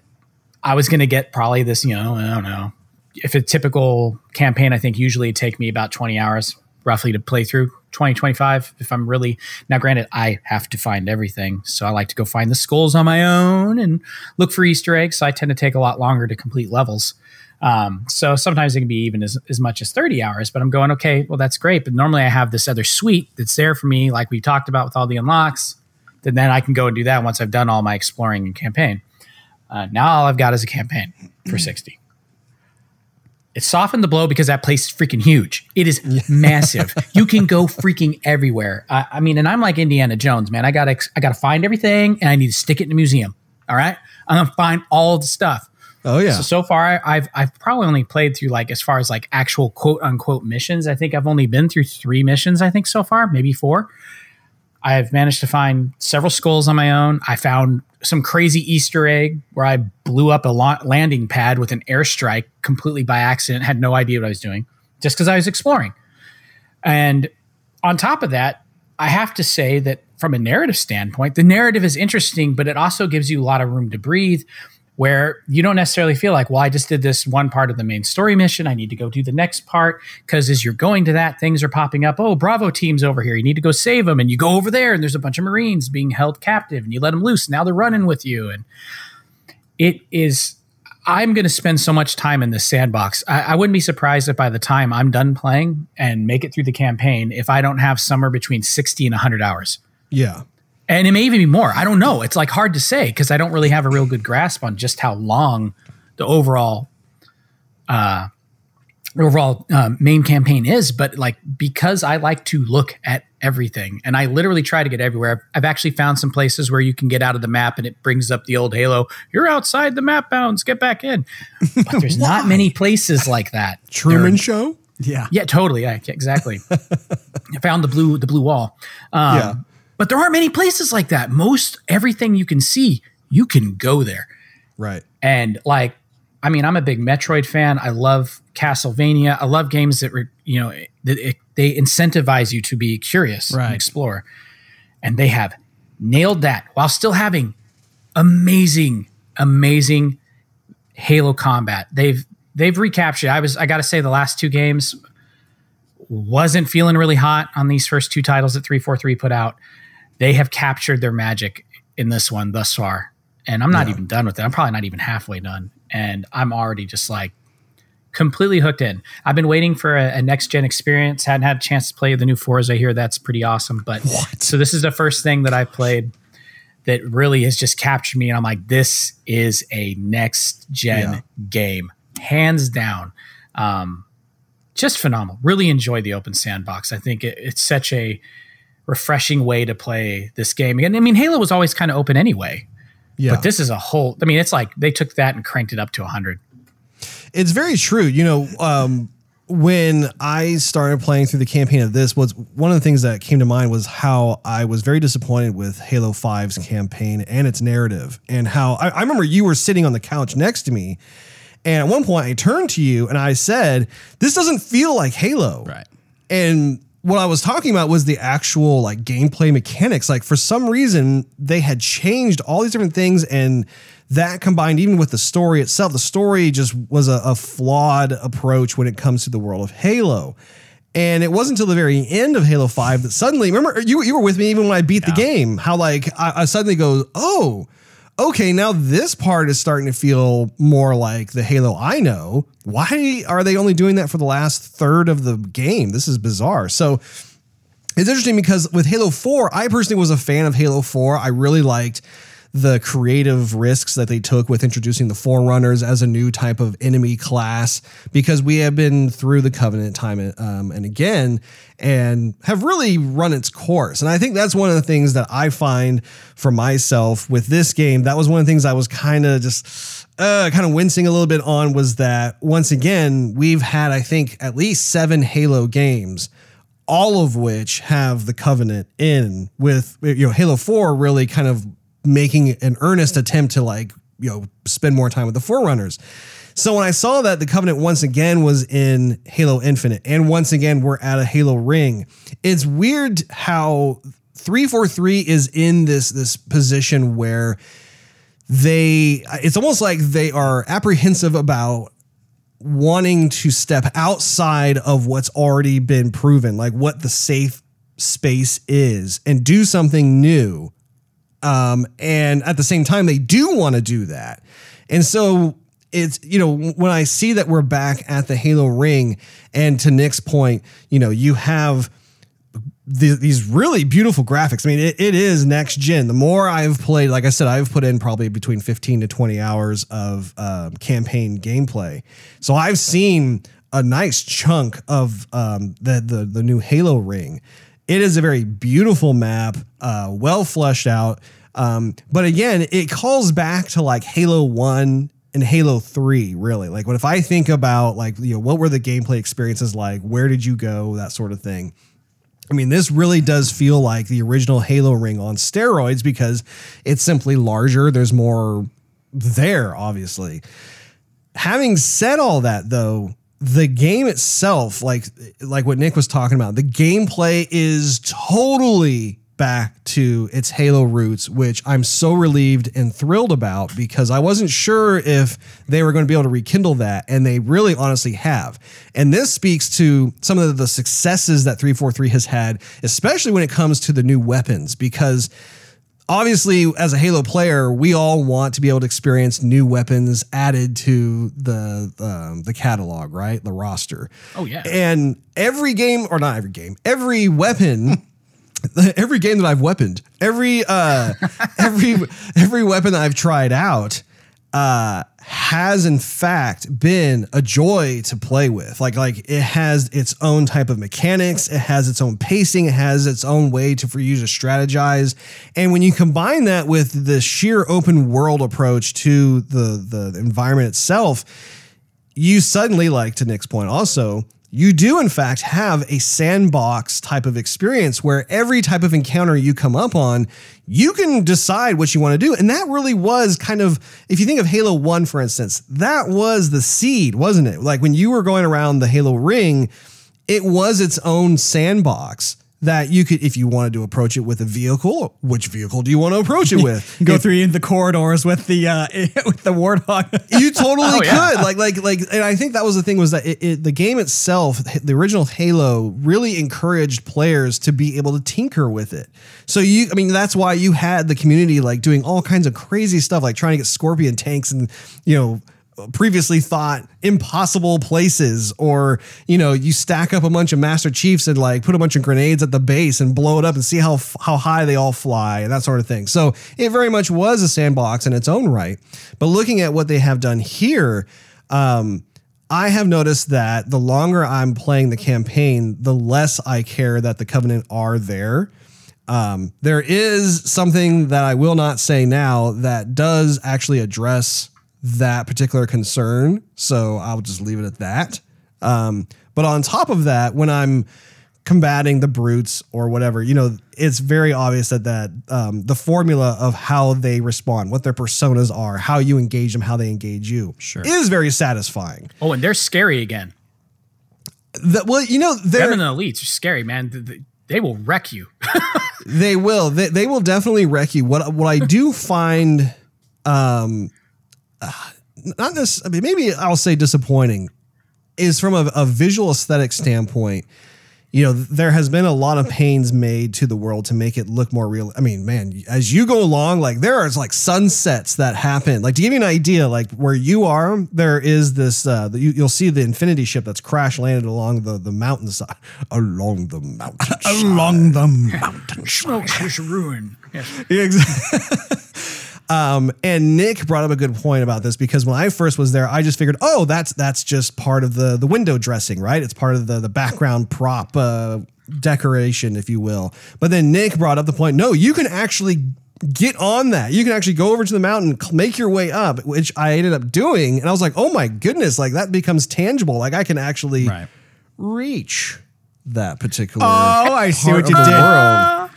i was going to get probably this you know i don't know. If a typical campaign i think usually it'd take me about 20 hours roughly to play through 20 25 if i'm really now granted i have to find everything so i like to go find the skulls on my own and look for easter eggs so i tend to take a lot longer to complete levels um, so sometimes it can be even as, as much as 30 hours but i'm going okay well that's great but normally i have this other suite that's there for me like we talked about with all the unlocks then then i can go and do that once i've done all my exploring and campaign uh, now all i've got is a campaign for 60 it softened the blow because that place is freaking huge. It is massive. You can go freaking everywhere. I, I mean, and I'm like Indiana Jones, man. I gotta, I gotta find everything, and I need to stick it in a museum. All right, I'm gonna find all the stuff. Oh yeah. So so far, I, I've I've probably only played through like as far as like actual quote unquote missions. I think I've only been through three missions. I think so far, maybe four. I've managed to find several skulls on my own. I found some crazy Easter egg where I blew up a landing pad with an airstrike completely by accident. Had no idea what I was doing, just because I was exploring. And on top of that, I have to say that from a narrative standpoint, the narrative is interesting, but it also gives you a lot of room to breathe. Where you don't necessarily feel like, well, I just did this one part of the main story mission. I need to go do the next part because as you're going to that, things are popping up. Oh, Bravo team's over here. You need to go save them. And you go over there and there's a bunch of Marines being held captive and you let them loose. Now they're running with you. And it is, I'm going to spend so much time in this sandbox. I, I wouldn't be surprised if by the time I'm done playing and make it through the campaign, if I don't have somewhere between 60 and 100 hours Yeah. And it may even be more. I don't know. It's like hard to say because I don't really have a real good grasp on just how long the overall, uh, overall um, main campaign is. But like because I like to look at everything, and I literally try to get everywhere. I've, I've actually found some places where you can get out of the map, and it brings up the old Halo. You're outside the map bounds. Get back in. But there's not many places like that. Truman There- Show? Yeah. yeah, totally. Yeah, exactly. I found the blue the blue wall. Um, Yeah. But there aren't many places like that. Most everything you can see, you can go there. Right. And like, I mean, I'm a big Metroid fan. I love Castlevania. I love games that re- you know that it, they incentivize you to be curious Right. and explore. And they have nailed that while still having amazing, amazing Halo combat. They've they've recaptured. I was I got to say the last two games wasn't feeling really hot on these first two titles that 343 put out. They have captured their magic in this one thus far. And I'm not even done with it. I'm probably not even halfway done. And I'm already just like completely hooked in. I've been waiting for a, a next gen experience. Hadn't had a chance to play the new Forza here. That's pretty awesome. But so this is the first thing that I played that really has just captured me. And I'm like, this is a next gen Yeah. game, hands down. Um, just phenomenal. Really enjoy the open sandbox. I think it, it's such a refreshing way to play this game. And I mean, Halo was always kind of open anyway, Yeah. but this is a whole. I mean, it's like they took that and cranked it up to 100. It's very true. You know, um, when I started playing through the campaign of this, was one of the things that came to mind was how I was very disappointed with Halo 5's campaign and its narrative, and how I, I remember you were sitting on the couch next to me, and at one point I turned to you and I said, "This doesn't feel like Halo." Right. And what I was talking about was the actual like gameplay mechanics. Like for some reason, they had changed all these different things, and that combined even with the story itself, the story just was a, a flawed approach when it comes to the world of Halo. And it wasn't until the very end of Halo 5 that suddenly, remember, you, you were with me even when I beat the game, how like I, I suddenly go, oh, okay, now this part is starting to feel more like the Halo I know. Why are they only doing that for the last third of the game? This is bizarre. So it's interesting because with Halo 4, I personally was a fan of Halo 4. I really liked the creative risks that they took with introducing the Forerunners as a new type of enemy class because we have been through the Covenant time and, um, and again and have really run its course. And I think that's one of the things that I find for myself with this game. That was one of the things I was kind of just uh, kind of wincing a little bit on was that once again, we've had, I think, at least seven Halo games all of which have the covenant in with you know Halo 4 really kind of making an earnest attempt to like you know spend more time with the forerunners. So when I saw that the covenant once again was in Halo Infinite and once again we're at a Halo ring, it's weird how 343 is in this this position where they it's almost like they are apprehensive about wanting to step outside of what's already been proven, like what the safe space is, and do something new. Um, and at the same time, they do want to do that. And so it's, you know, when I see that we're back at the Halo ring, and to Nick's point, you know, you have the, these really beautiful graphics. I mean, it, it is next gen. The more I've played, like I said, I've put in probably between 15 to 20 hours of um, campaign gameplay. So I've seen a nice chunk of um, the, the the new Halo ring. It is a very beautiful map, uh, well fleshed out. Um, but again, it calls back to like Halo One and Halo 3, really. Like, what if I think about like, you know, what were the gameplay experiences like? Where did you go? That sort of thing. I mean, this really does feel like the original Halo ring on steroids because it's simply larger. There's more there, obviously. Having said all that, though, the game itself, like like what Nick was talking about, the gameplay is totally back to its Halo roots, which I'm so relieved and thrilled about because I wasn't sure if they were going to be able to rekindle that, and they really honestly have. And this speaks to some of the successes that 343 has had, especially when it comes to the new weapons, because obviously as a halo player we all want to be able to experience new weapons added to the um, the catalog right the roster Oh, yeah. and every game or not every game every weapon every game that i've weaponed every uh every every weapon that i've tried out uh has in fact been a joy to play with. Like like it has its own type of mechanics. It has its own pacing. It has its own way to for you to strategize. And when you combine that with the sheer open world approach to the the environment itself you suddenly, like to Nick's point also, you do in fact have a sandbox type of experience where every type of encounter you come up on, you can decide what you want to do. And that really was kind of, if you think of Halo 1, for instance, that was the seed, wasn't it? Like when you were going around the Halo ring, it was its own sandbox that you could, if you wanted to approach it with a vehicle, which vehicle do you want to approach it with? Go If- through the corridors with the uh, with the warthog. you totally Oh, yeah. could like like like and i think that was the thing was that it, it, the game itself the original halo really encouraged players to be able to tinker with it so you i mean that's why you had the community like doing all kinds of crazy stuff like trying to get scorpion tanks and you know previously thought impossible places or you know you stack up a bunch of master chiefs and like put a bunch of grenades at the base and blow it up and see how how high they all fly and that sort of thing so it very much was a sandbox in its own right but looking at what they have done here um I have noticed that the longer I'm playing the campaign, the less I care that the Covenant are there. Um, there is something that I will not say now that does actually address that particular concern. So I'll just leave it at that. Um, but on top of that, when I'm combating the brutes or whatever, you know, it's very obvious that that um, the formula of how they respond, what their personas are, how you engage them, how they engage you, Sure. is very satisfying. Oh, and they're scary again. That, well, you know, Them they're, and the elites are scary, man. Th- th- They will wreck you. They will. They, they will definitely wreck you. What what I do find, um, uh, not this. I mean, maybe I'll say disappointing, is from a, a visual aesthetic standpoint. You know, there has been a lot of pains made to the world to make it look more real. I mean, man, as you go along, like there are like sunsets that happen. Like to give you an idea, like where you are, there is this. Uh, you, you'll see the Infinity ship that's crash landed along the the mountainside, along the mountainside. along the mountain. Smoke is ruin. Yes. Exactly. Um, and Nick brought up a good point about this because when I first was there, I just figured, oh, that's that's just part of the the window dressing, right? It's part of the the background prop uh, decoration, if you will. But then Nick brought up the point, no, you can actually get on that. You can actually go over to the mountain, make your way up, which I ended up doing, and I was like, oh my goodness, like that becomes tangible. Like I can actually Right. reach that particular. Oh, I see what you did. world.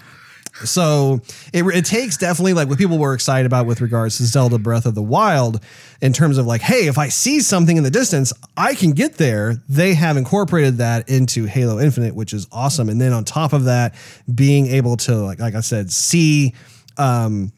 So it, it takes definitely like what people were excited about with regards to Zelda Breath of the Wild in terms of like, hey, if I see something in the distance, I can get there. They have incorporated that into Halo Infinite, which is awesome. And then on top of that, being able to like like I said, see um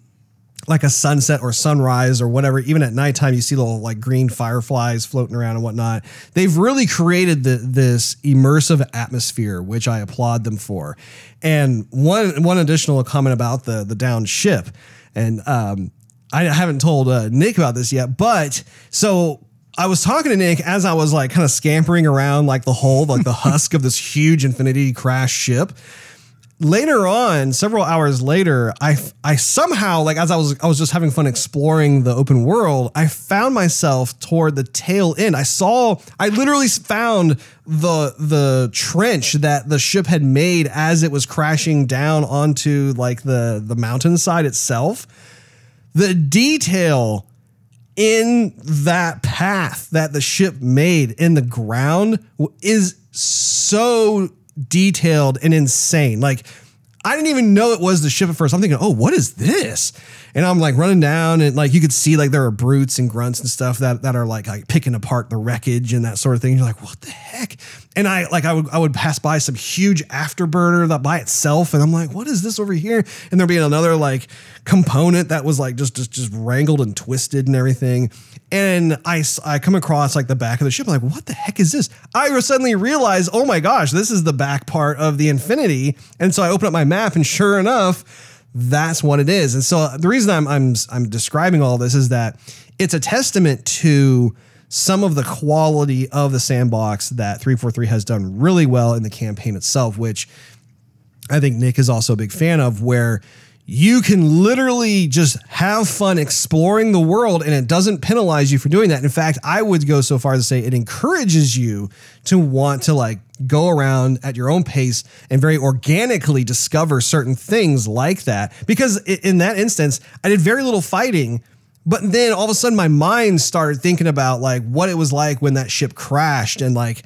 like a sunset or sunrise or whatever, even at nighttime, you see little like green fireflies floating around and whatnot. They've really created the, this immersive atmosphere, which I applaud them for. And one one additional comment about the the downed ship, and um, I haven't told uh, Nick about this yet, but so I was talking to Nick as I was like kind of scampering around like the hull, like the husk of this huge Infinity crash ship later on, several hours later, I I somehow like as I was I was just having fun exploring the open world, I found myself toward the tail end. I saw I literally found the the trench that the ship had made as it was crashing down onto like the the mountainside itself. The detail in that path that the ship made in the ground is so detailed and insane. Like, I didn't even know it was the ship at first. I'm thinking, oh, what is this? And I'm like running down, and like you could see like there are brutes and grunts and stuff that that are like like picking apart the wreckage and that sort of thing. You're like, what the heck? And I like I would I would pass by some huge afterburner that by itself, and I'm like, what is this over here? And there'd be another like component that was like just just just wrangled and twisted and everything. And I I come across like the back of the ship. I'm like, what the heck is this? I suddenly realize, oh my gosh, this is the back part of the Infinity. And so I open up my map, and sure enough, that's what it is. And so uh, the reason I'm I'm I'm describing all this is that it's a testament to some of the quality of the sandbox that 343 has done really well in the campaign itself, which I think Nick is also a big fan of, where you can literally just have fun exploring the world and it doesn't penalize you for doing that. In fact, I would go so far as to say it encourages you to want to like go around at your own pace and very organically discover certain things like that. Because in that instance, I did very little fighting. But then all of a sudden, my mind started thinking about like what it was like when that ship crashed and like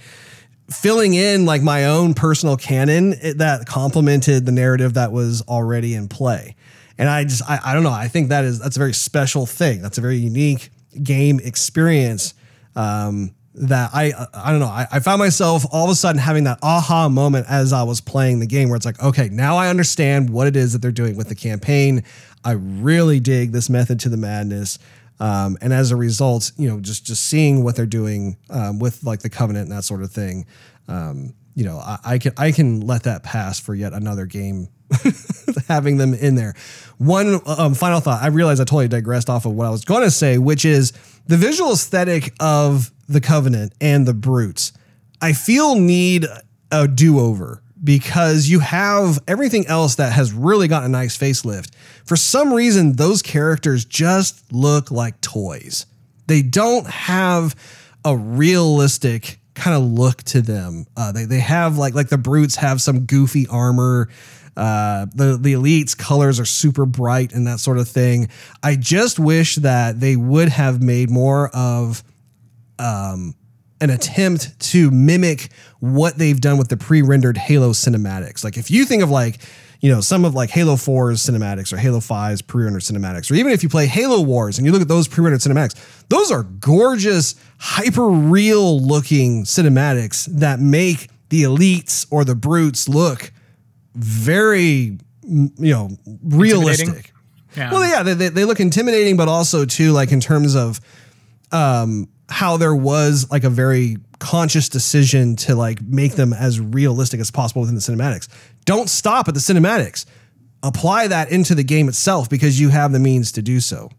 filling in like my own personal canon that complemented the narrative that was already in play. And I just I, I don't know. I think that is that's a very special thing. That's a very unique game experience. Um, that I I don't know. I, I found myself all of a sudden having that aha moment as I was playing the game, where it's like, okay, now I understand what it is that they're doing with the campaign. I really dig this method to the madness. Um, and as a result, you know, just just seeing what they're doing um, with like the covenant and that sort of thing, um, you know, I, I can I can let that pass for yet another game, having them in there. One um, final thought. I realized I totally digressed off of what I was going to say, which is the visual aesthetic of the covenant and the brutes. I feel need a do over because you have everything else that has really gotten a nice facelift. For some reason, those characters just look like toys. They don't have a realistic kind of look to them. Uh, they they have like like the brutes have some goofy armor. Uh, the the elites colors are super bright and that sort of thing. I just wish that they would have made more of an attempt to mimic what they've done with the pre-rendered Halo cinematics. Like if you think of like, you know, some of like Halo 4's cinematics or Halo 5's pre-rendered cinematics, or even if you play Halo Wars and you look at those pre-rendered cinematics, those are gorgeous, hyper real looking cinematics that make the elites or the brutes look very, you know, realistic. Yeah. Well, yeah, they, they, they look intimidating, but also too like in terms of um, how there was like a very conscious decision to like make them as realistic as possible within the cinematics. Don't stop at the cinematics. Apply that into the game itself because you have the means to do so.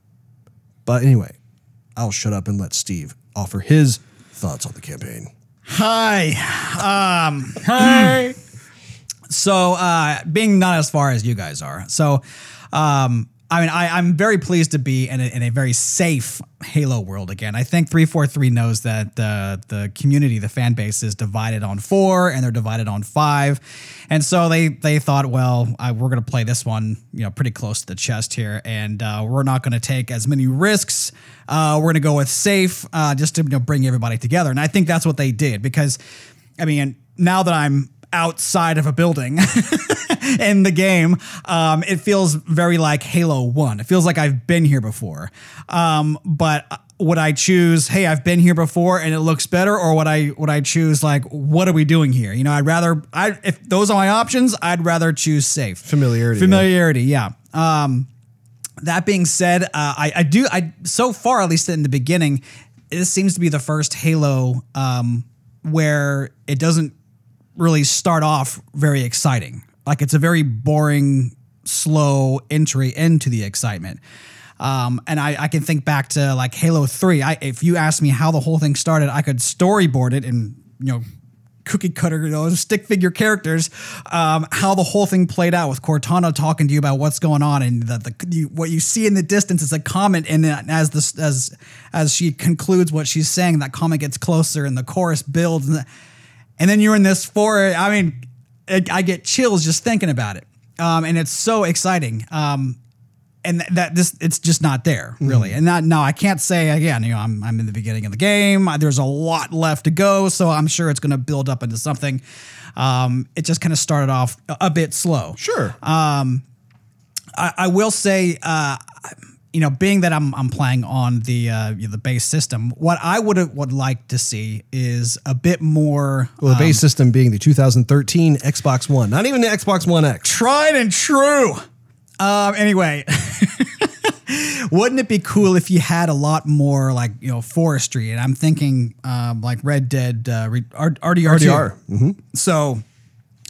But anyway, I'll shut up and let Steve offer his thoughts on the campaign. Hi. Um, Hi. so uh, being not as far as you guys are. So um, I mean, I, I'm very pleased to be in a, in a very safe Halo world again. I think 343 knows that the the community, the fan base, is divided on four, and they're divided on five, and so they they thought, well, I, we're going to play this one, you know, pretty close to the chest here, and uh, we're not going to take as many risks. Uh, we're going to go with safe, uh, just to you know, bring everybody together, and I think that's what they did because, I mean, now that I'm outside of a building in the game, um, it feels very like Halo 1. It feels like I've been here before. Um, but would I choose, hey, I've been here before and it looks better, or would I would I choose like, what are we doing here? You know, I'd rather I if those are my options, I'd rather choose safe. Familiarity, yeah. Familiarity, yeah. Um, that being said, uh, I, I do I so far at least in the beginning, this seems to be the first Halo um, where it doesn't really start off very exciting. Like it's a very boring, slow entry into the excitement. Um, and I, I can think back to like Halo Three. I, if you asked me how the whole thing started, I could storyboard it and you know cookie cutter, you know, stick figure characters, um, how the whole thing played out with Cortana talking to you about what's going on, and the, the you, what you see in the distance is a comment, and then as this as as she concludes what she's saying, that comment gets closer, and the chorus builds, and, and then you're in this for. I mean, it, I get chills just thinking about it, um, and it's so exciting. Um, and th- that this it's just not there really and that now i can't say again you know I'm, I'm in the beginning of the game there's a lot left to go so i'm sure it's going to build up into something um, it just kind of started off a, a bit slow Sure. I, I will say uh, you know, being that I'm I'm playing on the uh, you know, the base system, what I would would like to see is a bit more Well, the base system being the 2013 Xbox One, not even the Xbox One X. tried and true. Um, anyway, wouldn't it be cool if you had a lot more like you know forestry? And I'm thinking um, like Red Dead uh, RDR. RDR. So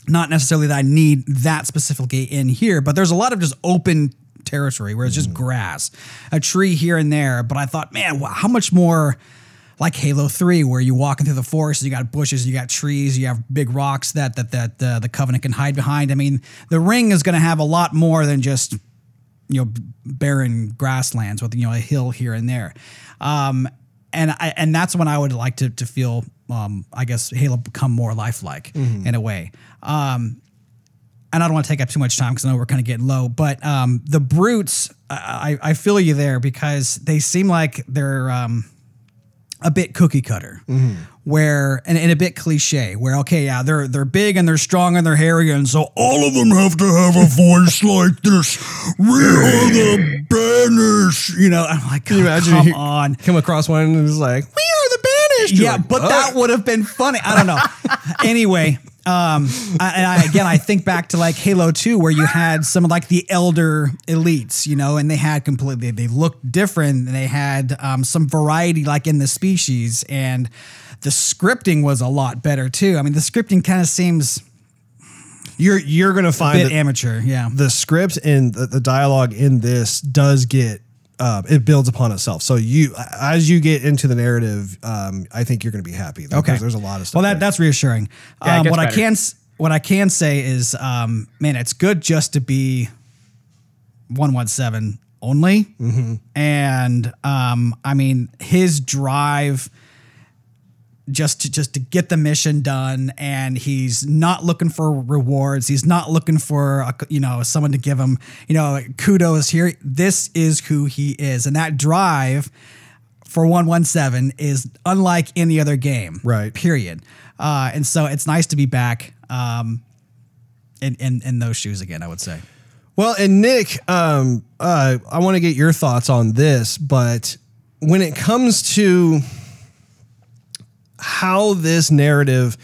not necessarily that I need that specifically in here, but there's a lot of just open territory where it's just grass, a tree here and there. But I thought, man, how much more like Halo Three, where you walking through the forest, you got bushes, you got trees, you have big rocks that that that uh, the Covenant can hide behind. I mean, the ring is going to have a lot more than just you know barren grasslands with you know a hill here and there. Um, and I, and that's when I would like to to feel um, I guess Halo become more lifelike in a way. Um, and I don't want to take up too much time because I know we're kind of getting low. But um, the brutes, I, I feel you there because they seem like they're um, a bit cookie cutter, where and, and a bit cliche. Where okay, yeah, they're they're big and they're strong and they're hairy, and so all of them have to have a voice like this. We are the banners, you know. I'm like, Can you imagine? come on. Come across one and it's like, we are the banished. You're Yeah, like, but "Oh." that would have been funny. I don't know. anyway, um, I, and I, again, I think back to like Halo Two, where you had some of like the elder elites, you know, and they had completely they looked different. And they had um, some variety, like in the species, and the scripting was a lot better too. I mean, the scripting kind of seems you're you're gonna a find bit that amateur. Yeah. the script and the, the dialogue in this does get uh, it builds upon itself. So you as you get into the narrative, um, I think you're gonna be happy. Because Okay. there's a lot of stuff. Well, that there. that's reassuring. Yeah, um, gets what I can s- what I can say is, um, man, it's good just to be one one seven only, Mm-hmm. and um, I mean his drive just to just to get the mission done. And he's not looking for rewards. He's not looking for a, you know someone to give him you know kudos here. This is who he is. And that drive for 117 is unlike any other game Right. period. Uh, and so it's nice to be back um, in, in in those shoes again i would say. Well, and Nick, um, uh, I want to get your thoughts on this, but when it comes to how this narrative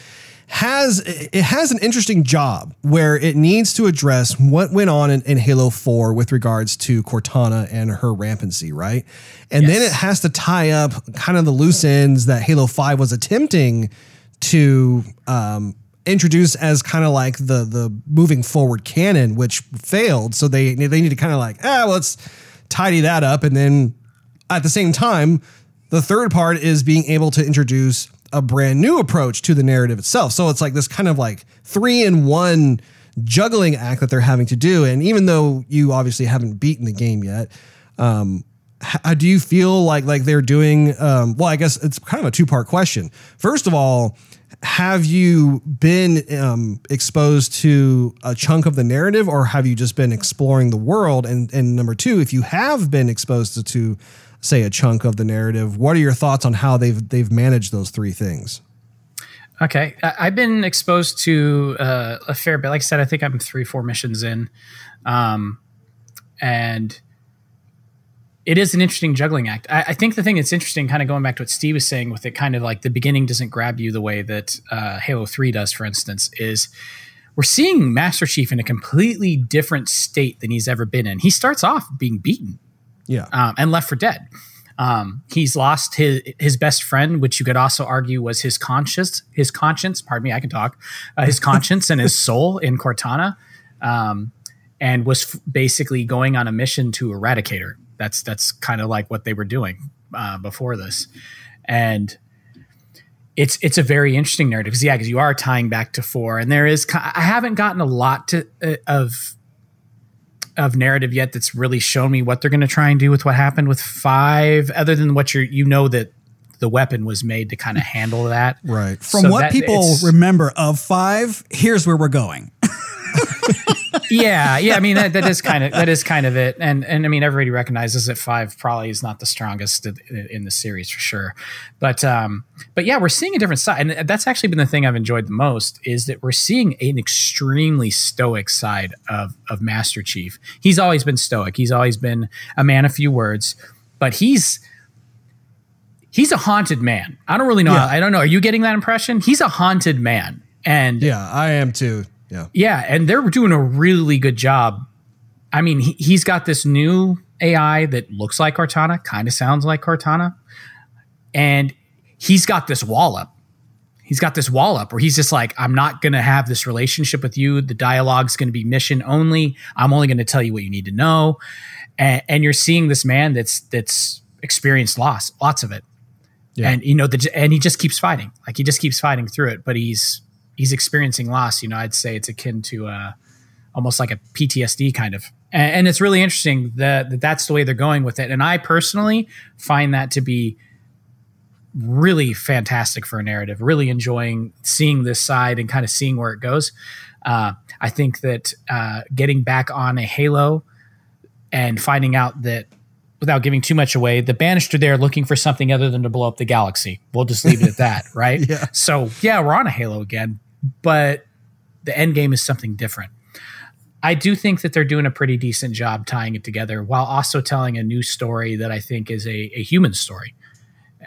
has it has an interesting job where it needs to address what went on in, in Halo 4 with regards to Cortana and her rampancy, right? And then it has to tie up kind of the loose ends that Halo 5 was attempting to um, introduce as kind of like the the moving forward canon, which failed. So they they need to kind of like ah, well, let's tidy that up, and then at the same time, the third part is being able to introduce a brand new approach to the narrative itself. So it's like this kind of like three in one juggling act that they're having to do. And even though you obviously haven't beaten the game yet, um, how do you feel like like they're doing? Um, well, I guess it's kind of a two part question. First of all, have you been um, exposed to a chunk of the narrative, or have you just been exploring the world? And and number two, if you have been exposed to, to say a chunk of the narrative, what are your thoughts on how they've they've managed those three things? Okay, I've been exposed to uh, a fair bit. Like I said, I think I'm three, four missions in, um, and it is an interesting juggling act. I, I think the thing that's interesting, kind of going back to what Steve was saying, with it, kind of like the beginning doesn't grab you the way that uh, Halo Three does, for instance, is we're seeing Master Chief in a completely different state than he's ever been in. He starts off being beaten Yeah, um, and left for dead. Um, he's lost his his best friend, which you could also argue was his conscience. His conscience, pardon me, I can talk. Uh, his conscience and his soul in Cortana, um, and was f- basically going on a mission to eradicate her. That's that's kind of like what they were doing uh, before this, and it's it's a very interesting narrative because yeah, because you are tying back to four, and there is I haven't gotten a lot to uh, of of narrative yet that's really shown me what they're going to try and do with what happened with five, other than what you're you know that the weapon was made to kind of handle that. right. from So what that- people remember of five here's where we're going yeah, yeah. I mean, that, that is kind of that is kind of it, and and I mean, everybody recognizes that five probably is not the strongest in the series for sure, but um, but yeah, we're seeing a different side, and that's actually been the thing I've enjoyed the most is that we're seeing an extremely stoic side of of Master Chief. He's always been stoic. He's always been a man of few words, but he's he's a haunted man. I don't really know. Yeah. I don't know. Are you getting that impression? He's a haunted man, and yeah, I am too. Yeah. Yeah. And they're doing a really good job. I mean, he, he's got this new AI that looks like Cortana, kind of sounds like Cortana. And he's got this wall up. He's got this wall up where he's just like, I'm not going to have this relationship with you. The dialogue's going to be mission only. I'm only going to tell you what you need to know. And, and, you're seeing this man that's that's experienced loss, lots of it. Yeah. And you know, the, and he just keeps fighting. Like he just keeps fighting through it. But he's he's experiencing loss. You know, I'd say it's akin to uh, almost like a PTSD kind of. And, and it's really interesting that, that that's the way they're going with it. And I personally find that to be really fantastic for a narrative. Really enjoying seeing this side and kind of seeing where it goes. Uh, I think that uh, getting back on a Halo and finding out that without giving too much away, the Banished are there looking for something other than to blow up the galaxy. We'll just leave it at that, right? yeah. So yeah, we're on a Halo again, but the end game is something different. I do think that they're doing a pretty decent job tying it together while also telling a new story that I think is a, a human story.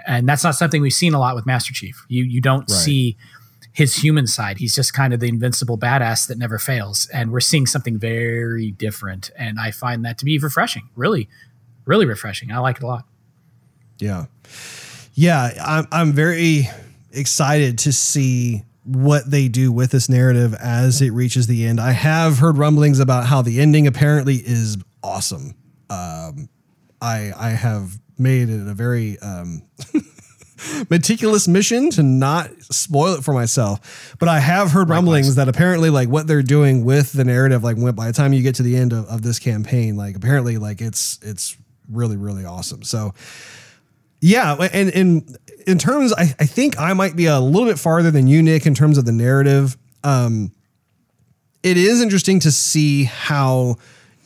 And that's not something we've seen a lot with Master Chief. You you don't right. see his human side. He's just kind of the invincible badass that never fails. And we're seeing something very different. And I find that to be refreshing, really, really refreshing. I like it a lot. Yeah. Yeah. I'm, I'm very excited to see what they do with this narrative as it reaches the end. I have heard rumblings about how the ending apparently is awesome. Um, I I have made it a very um, meticulous mission to not spoil it for myself. But I have heard rumblings that apparently like what they're doing with the narrative, like when, by the time you get to the end of, of this campaign, like apparently like it's it's really really awesome. So yeah, and and in terms, I, I think I might be a little bit farther than you, Nick, in terms of the narrative. Um, it is interesting to see how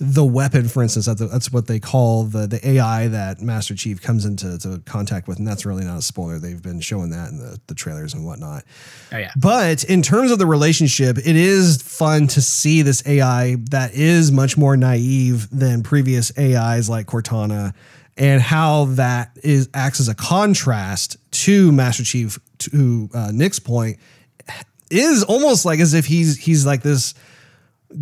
the weapon, for instance, that's, that's what they call the the AI that Master Chief comes into to contact with, and that's really not a spoiler. They've been showing that in the, the trailers and whatnot. Oh yeah. But in terms of the relationship, it is fun to see this AI that is much more naive than previous AIs like Cortana and how that is acts as a contrast to Master Chief. To uh, Nick's point, is almost like as if he's he's like this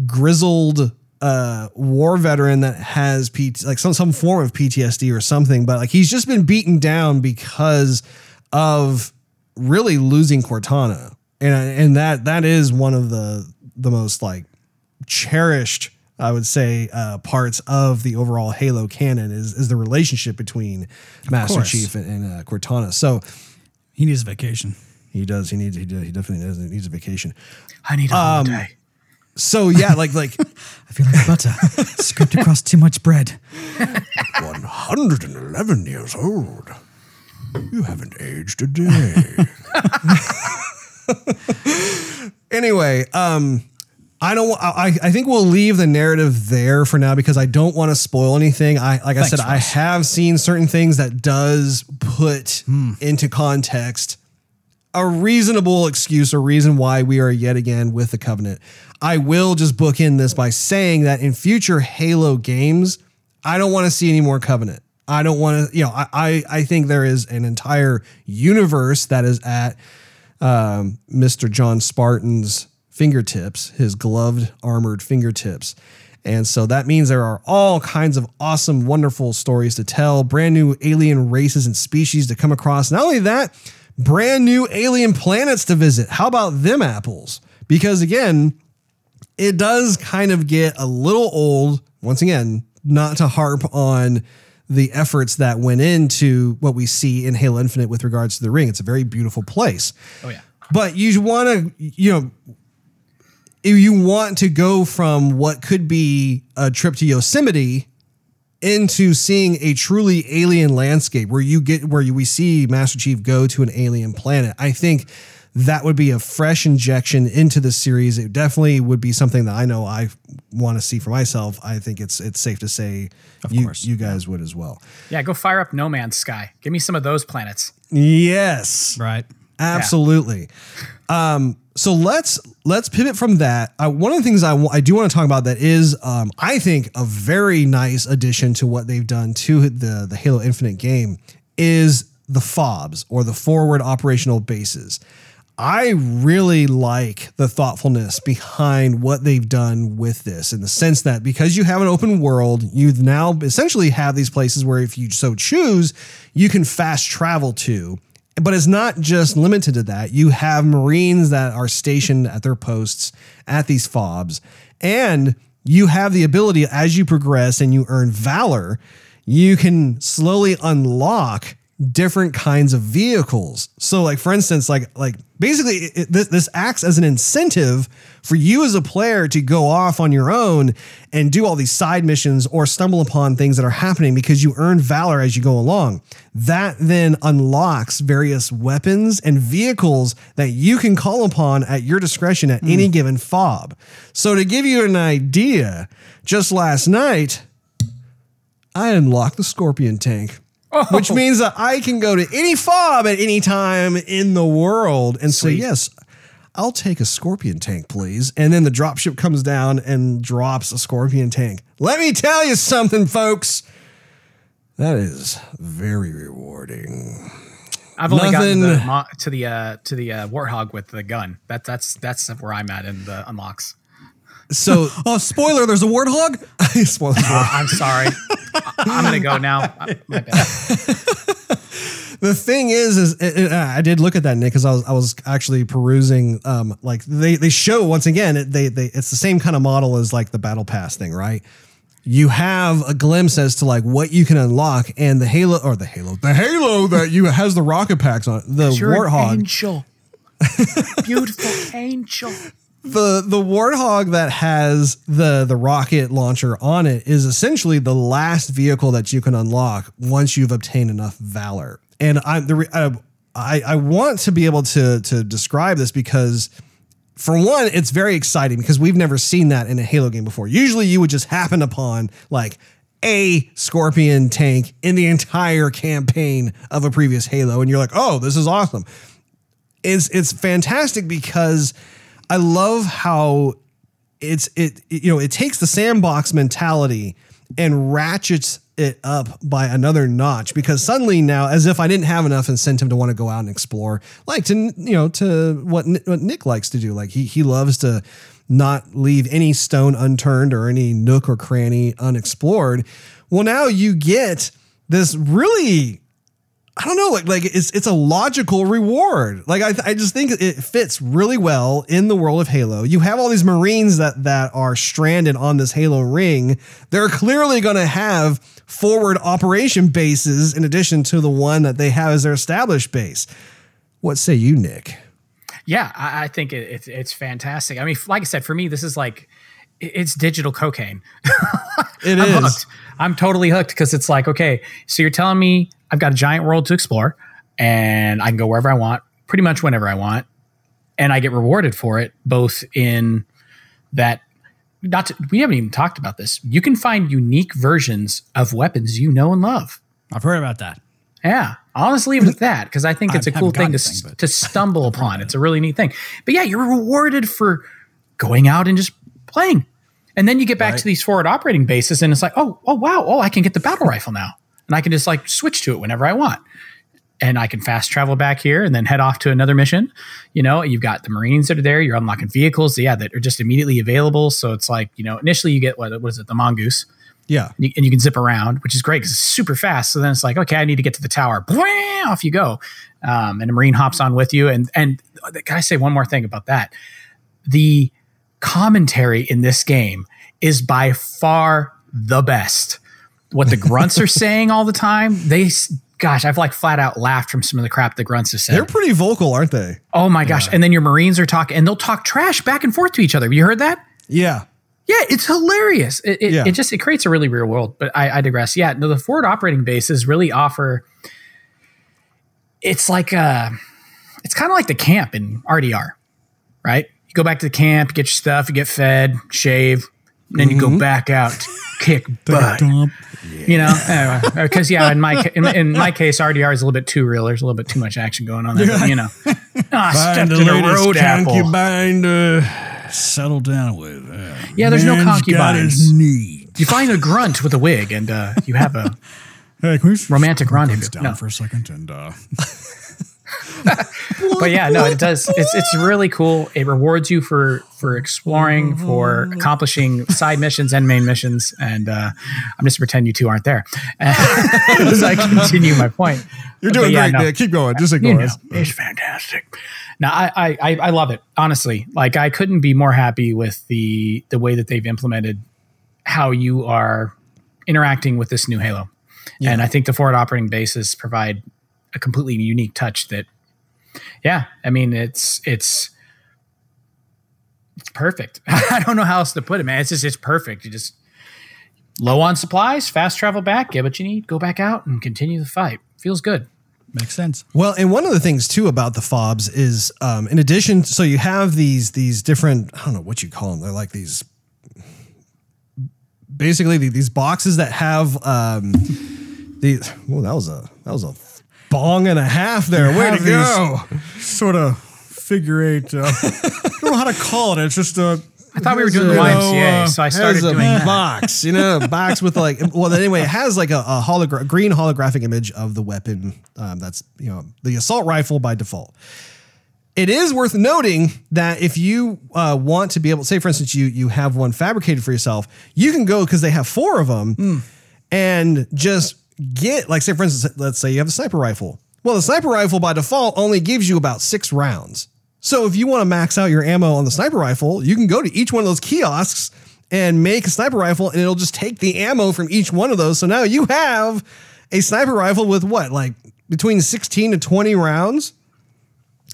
grizzled uh, war veteran that has P- like some some form of PTSD or something, but like he's just been beaten down because of really losing Cortana, and and that that is one of the the most like cherished I would say, uh, parts of the overall Halo canon is is the relationship between Master Chief and, and uh, Cortana. So he needs a vacation. He does. He needs. He, does, he definitely does. He needs a vacation. I need a um, holiday. So yeah, like like I feel like butter scraped across too much bread. One hundred and eleven years old. You haven't aged a day. anyway, um, I don't. I, I think we'll leave the narrative there for now because I don't want to spoil anything. I like Thanks, I said, Ross. I have seen certain things that does put hmm. into context a reasonable excuse or reason why we are yet again with the covenant. I will just book in this by saying that in future Halo games, I don't want to see any more covenant. I don't want to, you know, I, I, I think there is an entire universe that is at um, Mr. John Spartan's fingertips, his gloved, armored fingertips. And so that means there are all kinds of awesome, wonderful stories to tell, brand new alien races and species to come across. Not only that, brand new alien planets to visit. How about them apples? Because again, it does kind of get a little old, once again, not to harp on the efforts that went into what we see in Halo Infinite with regards to the ring. It's a very beautiful place. Oh, yeah. But you want to, you know, you want to go from what could be a trip to Yosemite into seeing a truly alien landscape where you get where you, we see Master Chief go to an alien planet. I think that would be a fresh injection into the series. It definitely would be something that I know I want to see for myself. I think it's it's safe to say you, course, you guys would as well. Yeah, go fire up No Man's Sky. Give me some of those planets. Yes. Right. Absolutely. Um, so let's let's pivot from that. Uh, one of the things I I do want to talk about that is um, I think a very nice addition to what they've done to the the Halo Infinite game is the FOBs or the forward operational bases. I really like the thoughtfulness behind what they've done with this in the sense that because you have an open world, you now essentially have these places where if you so choose, you can fast travel to. But it's not just limited to that. You have Marines that are stationed at their posts at these fobs, and you have the ability as you progress and you earn valor, you can slowly unlock different kinds of vehicles. So like for instance like like basically it, this this acts as an incentive for you as a player to go off on your own and do all these side missions or stumble upon things that are happening because you earn valor as you go along. That then unlocks various weapons and vehicles that you can call upon at your discretion at any hmm. given fob. So to give you an idea, just last night I unlocked the Scorpion tank. Which means that I can go to any fob at any time in the world and say, yes, I'll take a Scorpion tank, please. And then the dropship comes down and drops a Scorpion tank. Let me tell you something, folks. That is very rewarding. I've only gotten the, to the uh, to the uh, warthog with the gun. That that's that's where I'm at in the unlocks. So, Oh, spoiler! There's a warthog. spoiler alert. I'm sorry. I- I'm gonna go now. Uh, My bad. the thing is, is uh, uh, I did look at that, Nick, because I was I was actually perusing. Um, like they they show once again, it, they they it's the same kind of model as like the battle pass thing, right? You have a glimpse as to like what you can unlock, and the Halo or the Halo, the Halo that you has the rocket packs on it, the You're an Warthog, angel. Beautiful angel. The the warthog that has the the rocket launcher on it is essentially the last vehicle that you can unlock once you've obtained enough valor. And i the I, I want to be able to to describe this because for one it's very exciting because we've never seen that in a halo game before. Usually you would just happen upon like a scorpion tank in the entire campaign of a previous halo and you're like oh this is awesome. It's it's fantastic because I love how it's it you know it takes the sandbox mentality and ratchets it up by another notch because suddenly now as if I didn't have enough incentive to want to go out and explore like to you know to what, what Nick likes to do like he he loves to not leave any stone unturned or any nook or cranny unexplored. Well now you get this really I don't know, like like it's it's a logical reward. Like I I just think it fits really well in the world of Halo. You have all these Marines that that are stranded on this Halo ring. They're clearly going to have forward operation bases in addition to the one that they have as their established base. What say you, Nick? Yeah, I, I think it, it's fantastic. I mean, like I said, for me, this is like it's digital cocaine. It I'm is. hooked. I'm totally hooked because it's like, okay, so you're telling me I've got a giant world to explore and I can go wherever I want, pretty much whenever I want, and I get rewarded for it, both in that. Not to, we haven't even talked about this. You can find unique versions of weapons you know and love. I've heard about that. Yeah, I'll just leave it at that because I think it's I a cool thing to, gotten s- the thing, to stumble upon. It's a really neat thing. But yeah, you're rewarded for going out and just playing. And then you get back Right. to these forward operating bases and it's like, oh, oh wow, oh, I can get the battle rifle now. And I can just like switch to it whenever I want. And I can fast travel back here and then head off to another mission. You know, you've got the Marines that are there. You're unlocking vehicles, yeah, that are just immediately available. So it's like, you know, initially you get what, is it, the mongoose, Yeah. and you, and you can zip around, which is great because it's super fast. So then it's like, okay, I need to get to the tower. Bwah, Off you go, um, and a marine hops on with you. And and can I say one more thing about that? The commentary in this game is by far the best. What the grunts are saying all the time, they, gosh, I've like flat out laughed from some of the crap the grunts have said. They're pretty vocal, aren't they? oh my gosh! And then your marines are talking, and they'll talk trash back and forth to each other. Have you heard that? Yeah. Yeah, it's hilarious. It, it, Yeah. it just it creates a really real world. But I, I digress. Yeah, no, the forward operating bases really offer. It's like a, it's kind of like the camp in RDR, right? You go back to the camp, get your stuff, you get fed, shave, and then you go back out, kick butt. You know, because yeah, in my in, in my case, RDR is a little bit too real. There's a little bit too much action going on there. But, you know, ah, stepped in a road apple. concubine to Settle down with. Uh, Yeah, there's no concubines. You find a grunt with a wig, and uh, you have a Hey, Romantic rendezvous. down No. for a second and uh, but yeah, no, it does. It's it's really cool. It rewards you for for exploring, for accomplishing side missions and main missions. And uh, I'm just pretend you two aren't there as I continue my point. You're doing yeah, great, no. Keep going. Just You ignore know, us. it's fantastic. Now I, I I I love it honestly. Like I couldn't be more happy with the the way that they've implemented how you are interacting with this new Halo. And I think the forward operating bases provide a completely unique touch that yeah, I mean it's it's it's perfect. I don't know how else to put it, man. It's just it's perfect. You just low on supplies, fast travel back, get what you need, go back out and continue the fight. Feels good. makes sense. Well, and one of the things too about the fobs is, um, in addition, so you have these these different I don't know what you call them. They're like these basically these boxes that have um, the. Well, that was a that was a bong and a half there. Way to go! Sort of figure eight. Uh, I don't know how to call it. It's just a. I thought we were doing the You know, YMCA, uh, so I started has a doing that. box, you know, a box with like, well, anyway, it has like a, a hologra- green holographic image of the weapon. Um, that's you know the assault rifle by default. It is worth noting that if you uh, want to be able, to say for instance, you you have one fabricated for yourself, you can go because they have four of them, and just get like say for instance, let's say you have a sniper rifle. Well, the sniper rifle by default only gives you about six rounds. So if you want to max out your ammo on the sniper rifle, you can go to each one of those kiosks and make a sniper rifle, and it'll just take the ammo from each one of those. So now you have a sniper rifle with what, like between 16 to 20 rounds.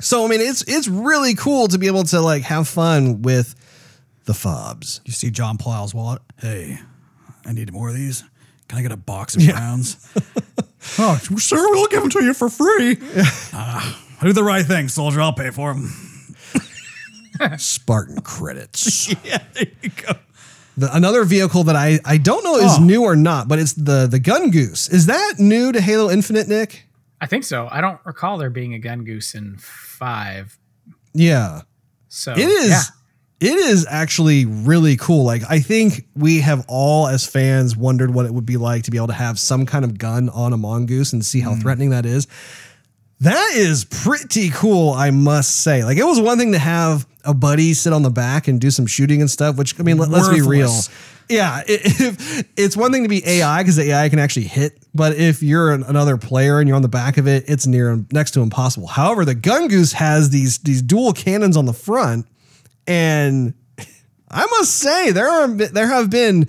So I mean, it's it's really cool to be able to like have fun with the fobs. You see John Plow's wallet. Hey, I need more of these. Can I get a box of rounds? oh, sir, we'll give them to you for free. Ah, do the right thing, soldier. I'll pay for them. Spartan credits. yeah, there you go. The, another vehicle that I I don't know is Oh. new or not, but it's the the Gun Goose. Is that new to Halo Infinite, Nick? I think so. I don't recall there being a gun goose in five. Yeah. So It is. yeah. It is actually really cool. Like I think we have all as fans wondered what it would be like to be able to have some kind of gun on a mongoose and see how mm. threatening that is. That is pretty cool, I must say. Like it was one thing to have a buddy sit on the back and do some shooting and stuff, which I mean, let, us be real. Yeah, if it's one thing to be AI because the AI can actually hit, but if you're an, another player and you're on the back of it, it's near next to impossible. However, the Gun Goose has these these dual cannons on the front, and I must say there are there have been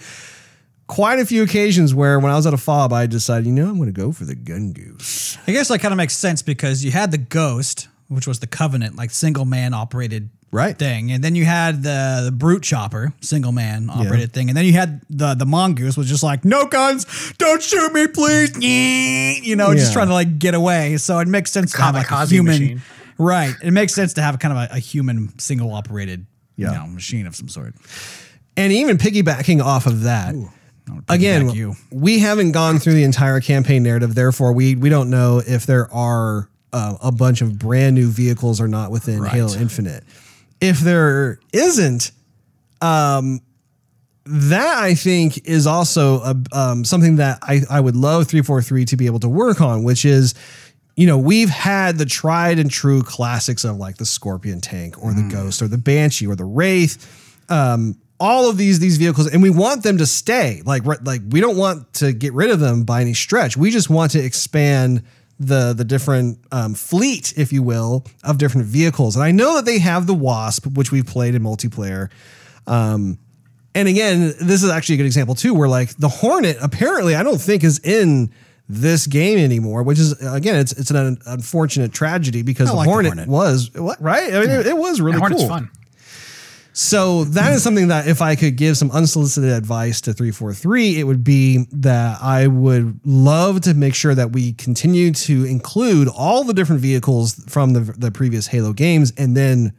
quite a few occasions where when I was at a fob, I decided, you know, I'm going to go for the Gun Goose. I guess that kind of makes sense because you had the Ghost, which was the Covenant, like single man operated Right. thing, and then you had the the Brute Chopper, single man operated thing, and then you had the the Mongoose was just like no guns, don't shoot me, please, you know, just trying to like get away. So it makes sense to have like a human, machine. right? It makes sense to have kind of a, a human single operated, Yeah. you know, machine of some sort. And even piggybacking off of that, I again, you. we haven't gone through the entire campaign narrative. Therefore, we we don't know if there are uh, a bunch of brand new vehicles or not within Right. Halo Infinite. If there isn't, um, that I think is also a, um, something that I, I would love 343 to be able to work on, which is, you know, we've had the tried and true classics of like the Scorpion tank or the Ghost or the Banshee or the Wraith. Um, all of these these vehicles, and we want them to stay. Like right- like we don't want to get rid of them by any stretch. We just want to expand the the different um, fleet, if you will, of different vehicles. And I know that they have the Wasp, which we've played in multiplayer. Um, and again, this is actually a good example too, where like the Hornet apparently I don't think is in this game anymore, which is again it's it's an unfortunate tragedy because I the like the Hornet, Hornet. was what right. I mean, it, it was really Hornet's cool. fun. So that is something that if I could give some unsolicited advice to 343, it would be that I would love to make sure that we continue to include all the different vehicles from the, the previous Halo games and then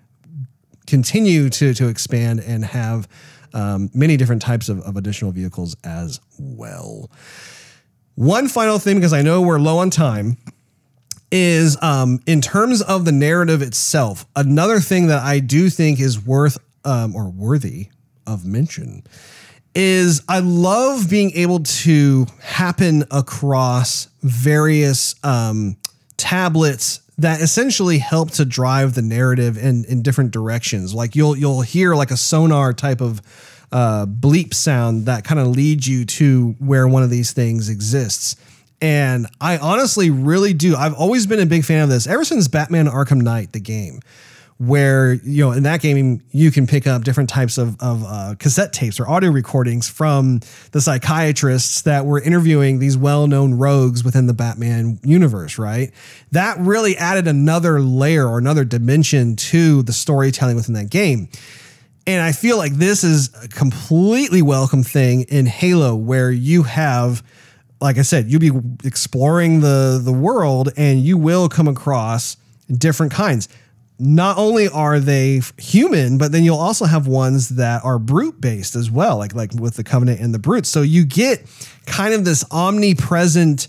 continue to, to expand and have um, many different types of, of additional vehicles as well. One final thing, because I know we're low on time, is um, in terms of the narrative itself, another thing that I do think is worth um, or worthy of mention is I love being able to happen across various um, tablets that essentially help to drive the narrative in, in different directions. Like you'll you'll hear like a sonar type of uh, bleep sound that kind of leads you to where one of these things exists. And I honestly really do. I've always been a big fan of this ever since Batman Arkham Knight, the game where you know in that game you can pick up different types of, of uh, cassette tapes or audio recordings from the psychiatrists that were interviewing these well-known rogues within the batman universe right that really added another layer or another dimension to the storytelling within that game and i feel like this is a completely welcome thing in halo where you have like i said you'll be exploring the the world and you will come across different kinds not only are they human, but then you'll also have ones that are brute based as well, like like with the covenant and the brutes. So you get kind of this omnipresent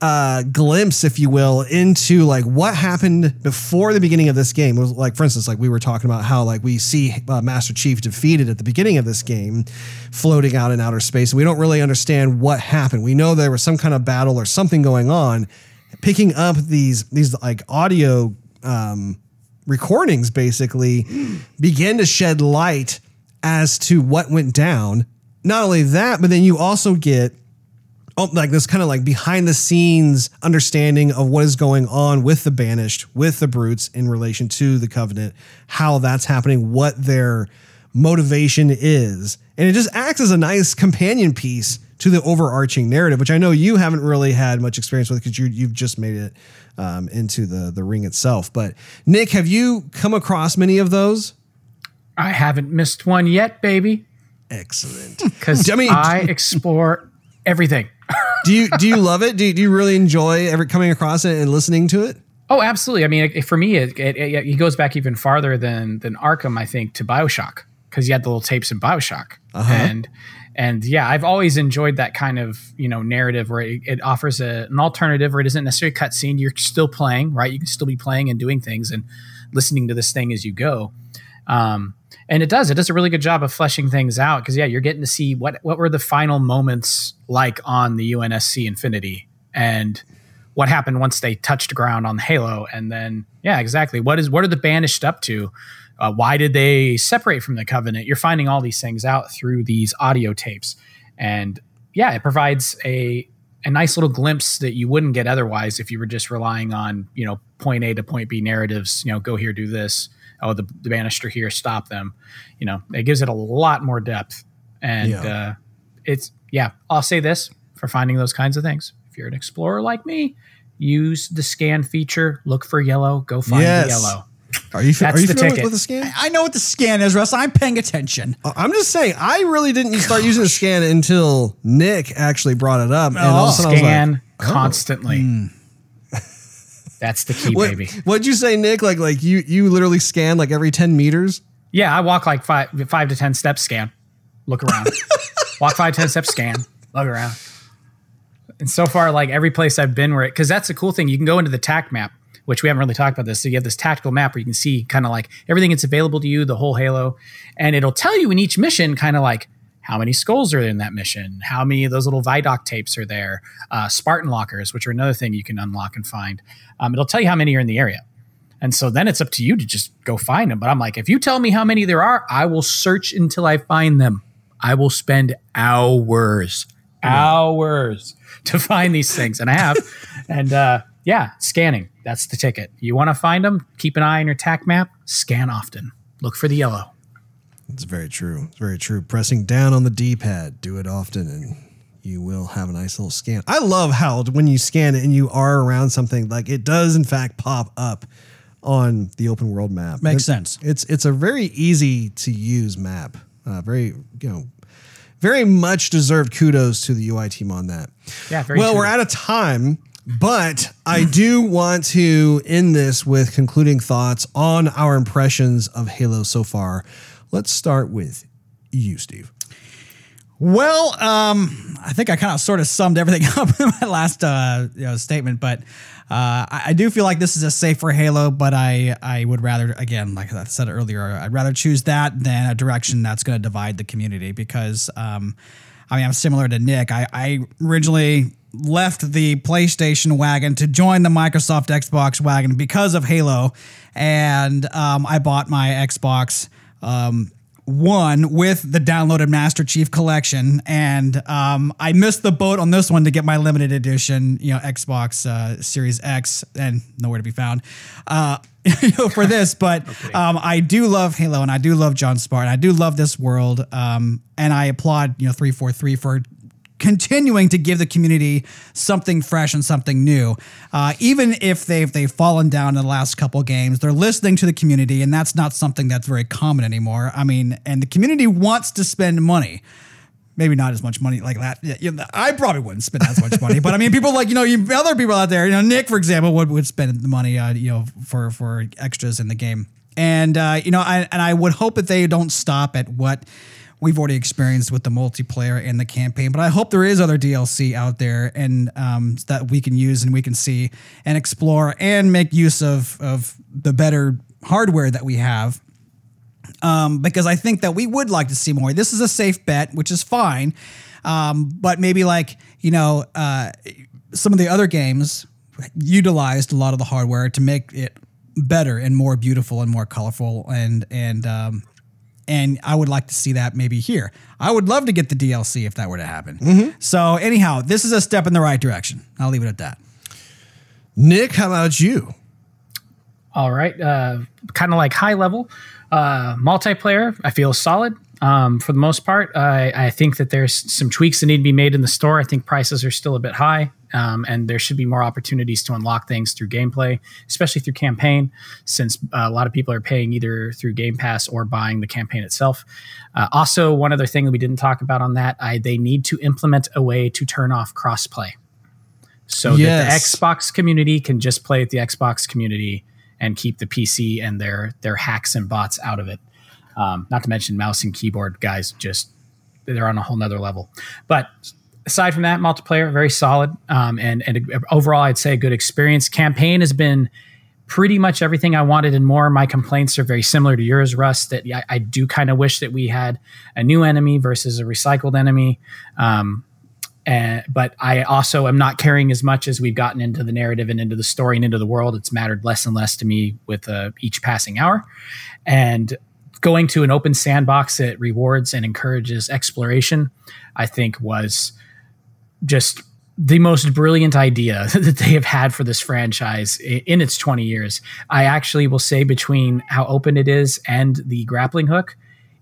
uh, glimpse, if you will, into like what happened before the beginning of this game. It was like, for instance, like we were talking about how like we see uh, Master Chief defeated at the beginning of this game, floating out in outer space, and we don't really understand what happened. We know there was some kind of battle or something going on. Picking up these these like audio um, recordings basically begin to shed light as to what went down. Not only that, but then you also get oh, like this kind of like behind the scenes understanding of what is going on with the banished, with the brutes in relation to the covenant, how that's happening, what their motivation is. And it just acts as a nice companion piece to the overarching narrative, which I know you haven't really had much experience with because you, you've just made it um, into the the ring itself. But Nick, have you come across many of those? I haven't missed one yet, baby. Excellent. Because I, mean, I explore everything. Do you do you love it? Do you, do you really enjoy ever coming across it and listening to it? Oh, absolutely. I mean, it, for me, it, it, it, goes back even farther than than Arkham. I think to Bioshock because you had the little tapes in Bioshock, uh-huh. and and yeah, I've always enjoyed that kind of you know narrative where it, it offers a, an alternative where it isn't necessarily a cutscene. You're still playing, right? You can still be playing and doing things and listening to this thing as you go. Um, and it does. It does a really good job of fleshing things out because yeah, you're getting to see what what were the final moments like on the UNSC Infinity and what happened once they touched ground on Halo, and then yeah, exactly. What is what are the banished up to? Uh, why did they separate from the covenant? You're finding all these things out through these audio tapes, and yeah, it provides a a nice little glimpse that you wouldn't get otherwise if you were just relying on you know point A to point B narratives. You know, go here, do this. Oh, the, the banister here, stop them. You know, it gives it a lot more depth, and yeah. uh, it's yeah. I'll say this for finding those kinds of things. If you're an explorer like me, use the scan feature. Look for yellow. Go find yes. the yellow. Are you, That's are you the familiar ticket. with the scan? I know what the scan is, Russ. I'm paying attention. Uh, I'm just saying, I really didn't start using the scan until Nick actually brought it up. And all of a sudden scan like, oh. constantly. Mm. That's the key, what, baby. What'd you say, Nick? Like, like you you literally scan like every ten meters? Yeah, I walk like five five to ten steps, scan, look around, walk five ten steps, scan, look around. And so far, like every place I've been, where it because that's the cool thing, you can go into the TAC map which we haven't really talked about this. So you have this tactical map where you can see kind of like everything that's available to you, the whole Halo, and it'll tell you in each mission kind of like how many skulls are in that mission, how many of those little Vidoc tapes are there, uh, Spartan lockers, which are another thing you can unlock and find. Um, it'll tell you how many are in the area. And so then it's up to you to just go find them. But I'm like, if you tell me how many there are, I will search until I find them. I will spend hours, hours to find these things. And I have. and uh, yeah, scanning. That's the ticket. You want to find them? Keep an eye on your TAC map. Scan often. Look for the yellow. It's very true. It's very true. Pressing down on the D pad, do it often, and you will have a nice little scan. I love how when you scan it and you are around something, like it does in fact pop up on the open world map. Makes It- sense. It's it's a very easy to use map. Uh, very you know, very much deserved kudos to the UI team on that. Yeah, very well, true. we're out of time, but I do want to end this with concluding thoughts on our impressions of Halo so far. Let's start with you, Steve. Well, um, I think I kind of sort of summed everything up in my last uh, you know, statement, but uh, I, I do feel like this is a safer Halo. But I I would rather, again, like I said earlier, I'd rather choose that than a direction that's going to divide the community because, um, I mean, I'm similar to Nick. I, I originally left the PlayStation wagon to join the Microsoft Xbox wagon because of Halo, and um, I bought my Xbox. Um, one with the downloaded Master Chief Collection, and um, I missed the boat on this one to get my limited edition, you know, Xbox uh, Series X, and nowhere to be found. Uh, you know, for this, but um, I do love Halo, and I do love John Spartan. I do love this world, um, and I applaud you know three four three for continuing to give the community something fresh and something new. Uh, even if they've they've fallen down in the last couple games, they're listening to the community, and that's not something that's very common anymore. I mean, and the community wants to spend money. Maybe not as much money like that. You know, I probably wouldn't spend as much money, but I mean, people like you know, you, other people out there, you know, Nick, for example, would, would spend the money, uh, you know, for for extras in the game, and uh, you know, I, and I would hope that they don't stop at what we've already experienced with the multiplayer and the campaign. But I hope there is other DLC out there and um, that we can use and we can see and explore and make use of of the better hardware that we have. Um, because I think that we would like to see more. This is a safe bet, which is fine. Um, but maybe like you know uh, some of the other games utilized a lot of the hardware to make it better and more beautiful and more colorful and and um, and I would like to see that maybe here. I would love to get the DLC if that were to happen. So anyhow, this is a step in the right direction. I'll leave it at that. Nick, how about you? All right. Uh, kind of like high level uh, multiplayer. I feel solid um, for the most part. I, I think that there's some tweaks that need to be made in the store. I think prices are still a bit high, um, and there should be more opportunities to unlock things through gameplay, especially through campaign, since uh, a lot of people are paying either through Game Pass or buying the campaign itself. Uh, also, one other thing that we didn't talk about on that, I, they need to implement a way to turn off crossplay so that the Xbox community can just play with the Xbox community and keep the PC and their their hacks and bots out of it. Um, not to mention mouse and keyboard guys, just they're on a whole nother level. But aside from that, multiplayer very solid, um, and and overall, I'd say a good experience. Campaign has been pretty much everything I wanted and more. My complaints are very similar to yours, Russ. That I, I do kind of wish that we had a new enemy versus a recycled enemy. Um, and, but I also am not caring as much as we've gotten into the narrative and into the story and into the world. It's mattered less and less to me with uh, each passing hour. And going to an open sandbox that rewards and encourages exploration, I think was just the most brilliant idea that they have had for this franchise in its 20 years. I actually will say between how open it is and the grappling hook,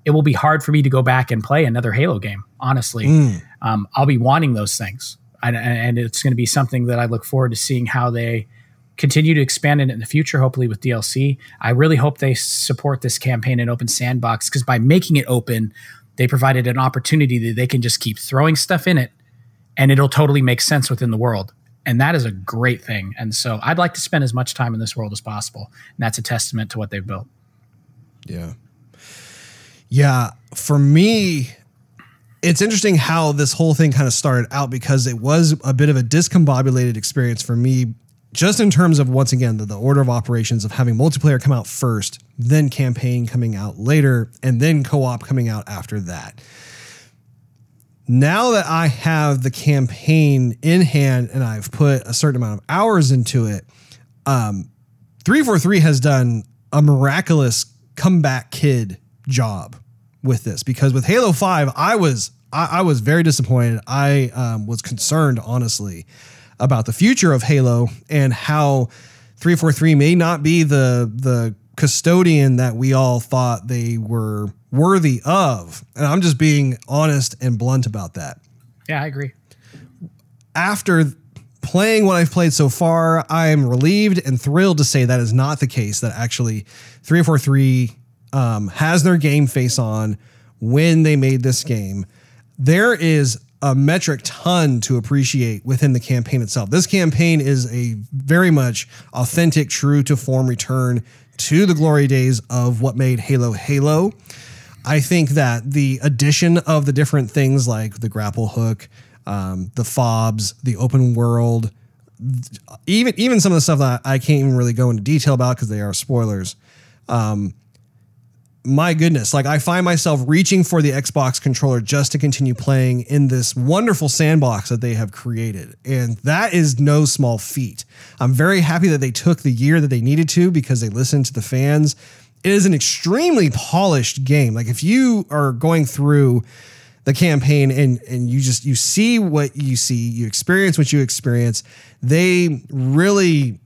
it will be hard for me to go back and play another Halo game. Honestly, um, I'll be wanting those things, and, and it's going to be something that I look forward to seeing how they continue to expand it in the future. Hopefully with DLC, I really hope they support this campaign in open sandbox because by making it open, they provided an opportunity that they can just keep throwing stuff in it, and it'll totally make sense within the world. And that is a great thing. And so I'd like to spend as much time in this world as possible. And that's a testament to what they've built. Yeah. Yeah. For me, it's interesting how this whole thing kind of started out because it was a bit of a discombobulated experience for me, just in terms of, once again, the, the order of operations of having multiplayer come out first, then campaign coming out later, and then co op coming out after that. Now that I have the campaign in hand and I've put a certain amount of hours into it, 343 has done a miraculous comeback kid job with this because with Halo 5, I was I, I was very disappointed. I um, was concerned, honestly, about the future of Halo and how 343 may not be the the custodian that we all thought they were worthy of. And I'm just being honest and blunt about that Yeah, I agree. after playing what I've played so far, I'm relieved and thrilled to say that is not the case. That actually 343 um, has their game face on when they made this game. There is a metric ton to appreciate within the campaign itself. This campaign is a very much authentic, true to form return to the glory days of what made Halo Halo. I think that the addition of the different things like the grapple hook, um, the fobs, the open world, even even some of the stuff that I can't even really go into detail about because they are spoilers. Um, my goodness, like I find myself reaching for the Xbox controller just to continue playing in this wonderful sandbox that they have created. And that is no small feat. I'm very happy that they took the year that they needed to because they listened to the fans. It is an extremely polished game. Like if you are going through the campaign and and you just you see what you see, you experience what you experience, they really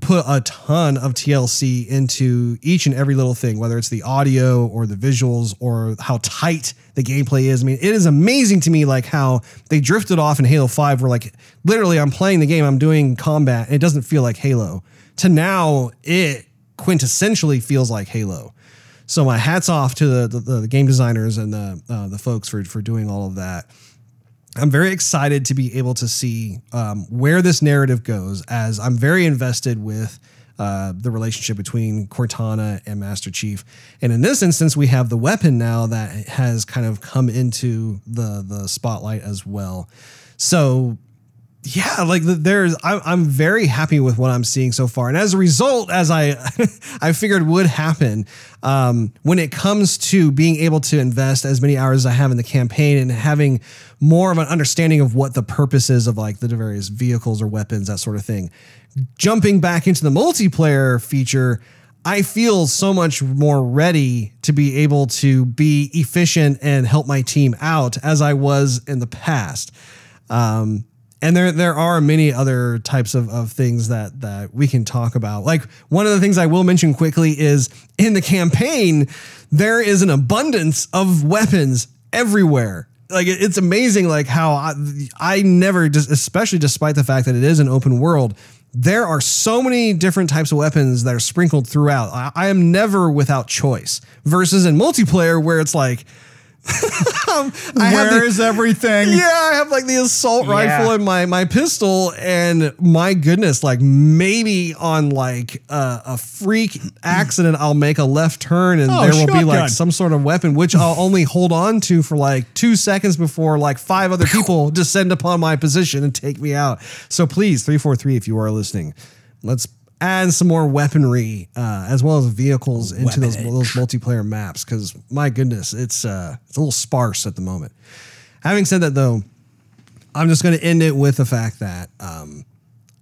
put a ton of TLC into each and every little thing, whether it's the audio or the visuals or how tight the gameplay is. I mean, it is amazing to me like how they drifted off in Halo 5 where like literally I'm playing the game, I'm doing combat, and it doesn't feel like Halo. To now it quintessentially feels like Halo. So my hats off to the the, the game designers and the uh, the folks for for doing all of that. I'm very excited to be able to see um, where this narrative goes, as I'm very invested with uh, the relationship between Cortana and Master Chief. And in this instance, we have the weapon now that has kind of come into the the spotlight as well. So yeah, like there's, I'm very happy with what I'm seeing so far, and as a result, as I, I figured would happen, um, when it comes to being able to invest as many hours as I have in the campaign and having more of an understanding of what the purpose is of like the various vehicles or weapons, that sort of thing, jumping back into the multiplayer feature. I feel so much more ready to be able to be efficient and help my team out as I was in the past. Um, and there there are many other types of, of things that that we can talk about. Like one of the things I will mention quickly is in the campaign, there is an abundance of weapons everywhere. Like it's amazing, like how I, I never, just especially despite the fact that it is an open world, there are so many different types of weapons that are sprinkled throughout. I, I am never without choice. Versus in multiplayer, where it's like um, Where is everything? Yeah, I have like the assault yeah. rifle and my my pistol, and my goodness, like maybe on like uh, a freak accident, I'll make a left turn and oh, there will shotgun. be like some sort of weapon, which I'll only hold on to for like two seconds before like five other people descend upon my position and take me out. So please, three four three, if you are listening, let's add some more weaponry uh, as well as vehicles into those, those multiplayer maps because my goodness it's uh, it's a little sparse at the moment. Having said that though i'm just going to end it with the fact that um,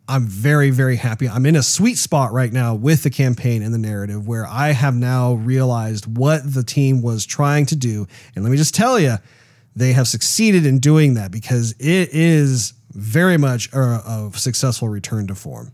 i'm very very happy. I'm in a sweet spot right now with the campaign and the narrative where i have now realized what the team was trying to do. And let me just tell you they have succeeded in doing that because it is very much a, a successful return to form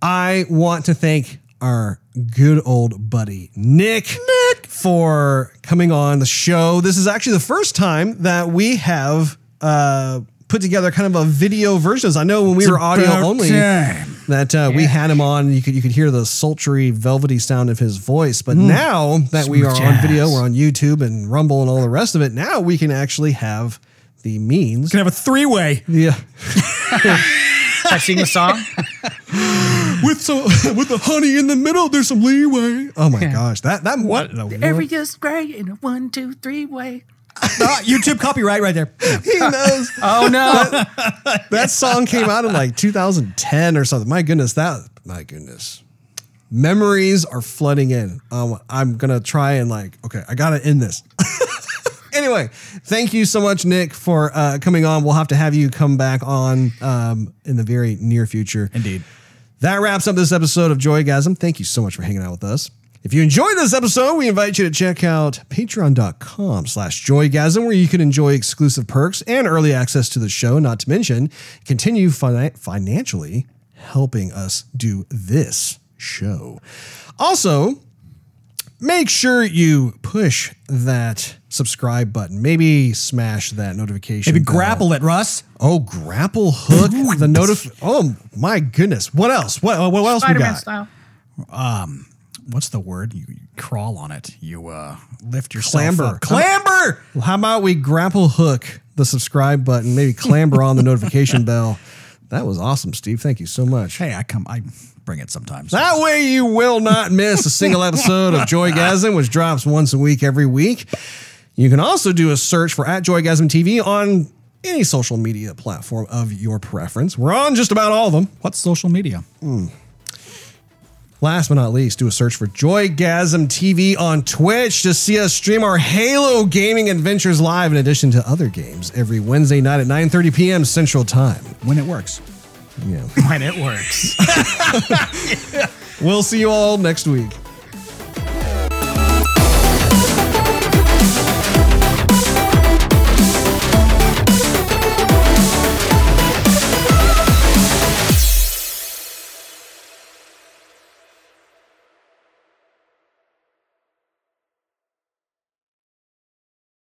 I want to thank our good old buddy Nick, Nick for coming on the show. This is actually the first time that we have uh, put together kind of a video version. I know when we it's were audio only time. that uh, yeah. we had him on, you could you could hear the sultry, velvety sound of his voice. But mm. now that Sweet we are jazz. on video, we're on YouTube and Rumble and all the rest of it. Now we can actually have the means. We can have a three way. Yeah. I sing the song? with some with the honey in the middle, there's some leeway. Oh my gosh, that that what? Every just great in a one, two, three way. Ah, YouTube copyright right there. he knows. Oh no, that, that song came out in like 2010 or something. My goodness, that my goodness memories are flooding in. Um, I'm gonna try and like, okay, I gotta end this. anyway, thank you so much, Nick, for uh, coming on. We'll have to have you come back on um, in the very near future. Indeed. That wraps up this episode of Joygasm. Thank you so much for hanging out with us. If you enjoyed this episode, we invite you to check out patreon.com slash joygasm, where you can enjoy exclusive perks and early access to the show, not to mention continue fin- financially helping us do this show. Also, make sure you push that subscribe button. Maybe smash that notification. Maybe bell. grapple it, Russ. Oh, grapple hook the notif. Oh my goodness! What else? What what else we Spider-Man got? style. What's the word? You, you crawl on it. You uh, lift yourself Clamber. up. Clamber. Well, how about we grapple hook the subscribe button? Maybe clamber on the notification bell. That was awesome, Steve. Thank you so much. Hey, I come. I bring it sometimes. That way you will not miss a single episode of Joygasm, which drops once a week every week. You can also do a search for at Joygasm TV on any social media platform of your preference. We're on just about all of them. What's social media? Last but not least, do a search for Joygasm TV on Twitch to see us stream our Halo gaming adventures live in addition to other games every Wednesday night at 9:30 p.m. Central Time. When it works. Yeah. When it works. we'll see you all next week.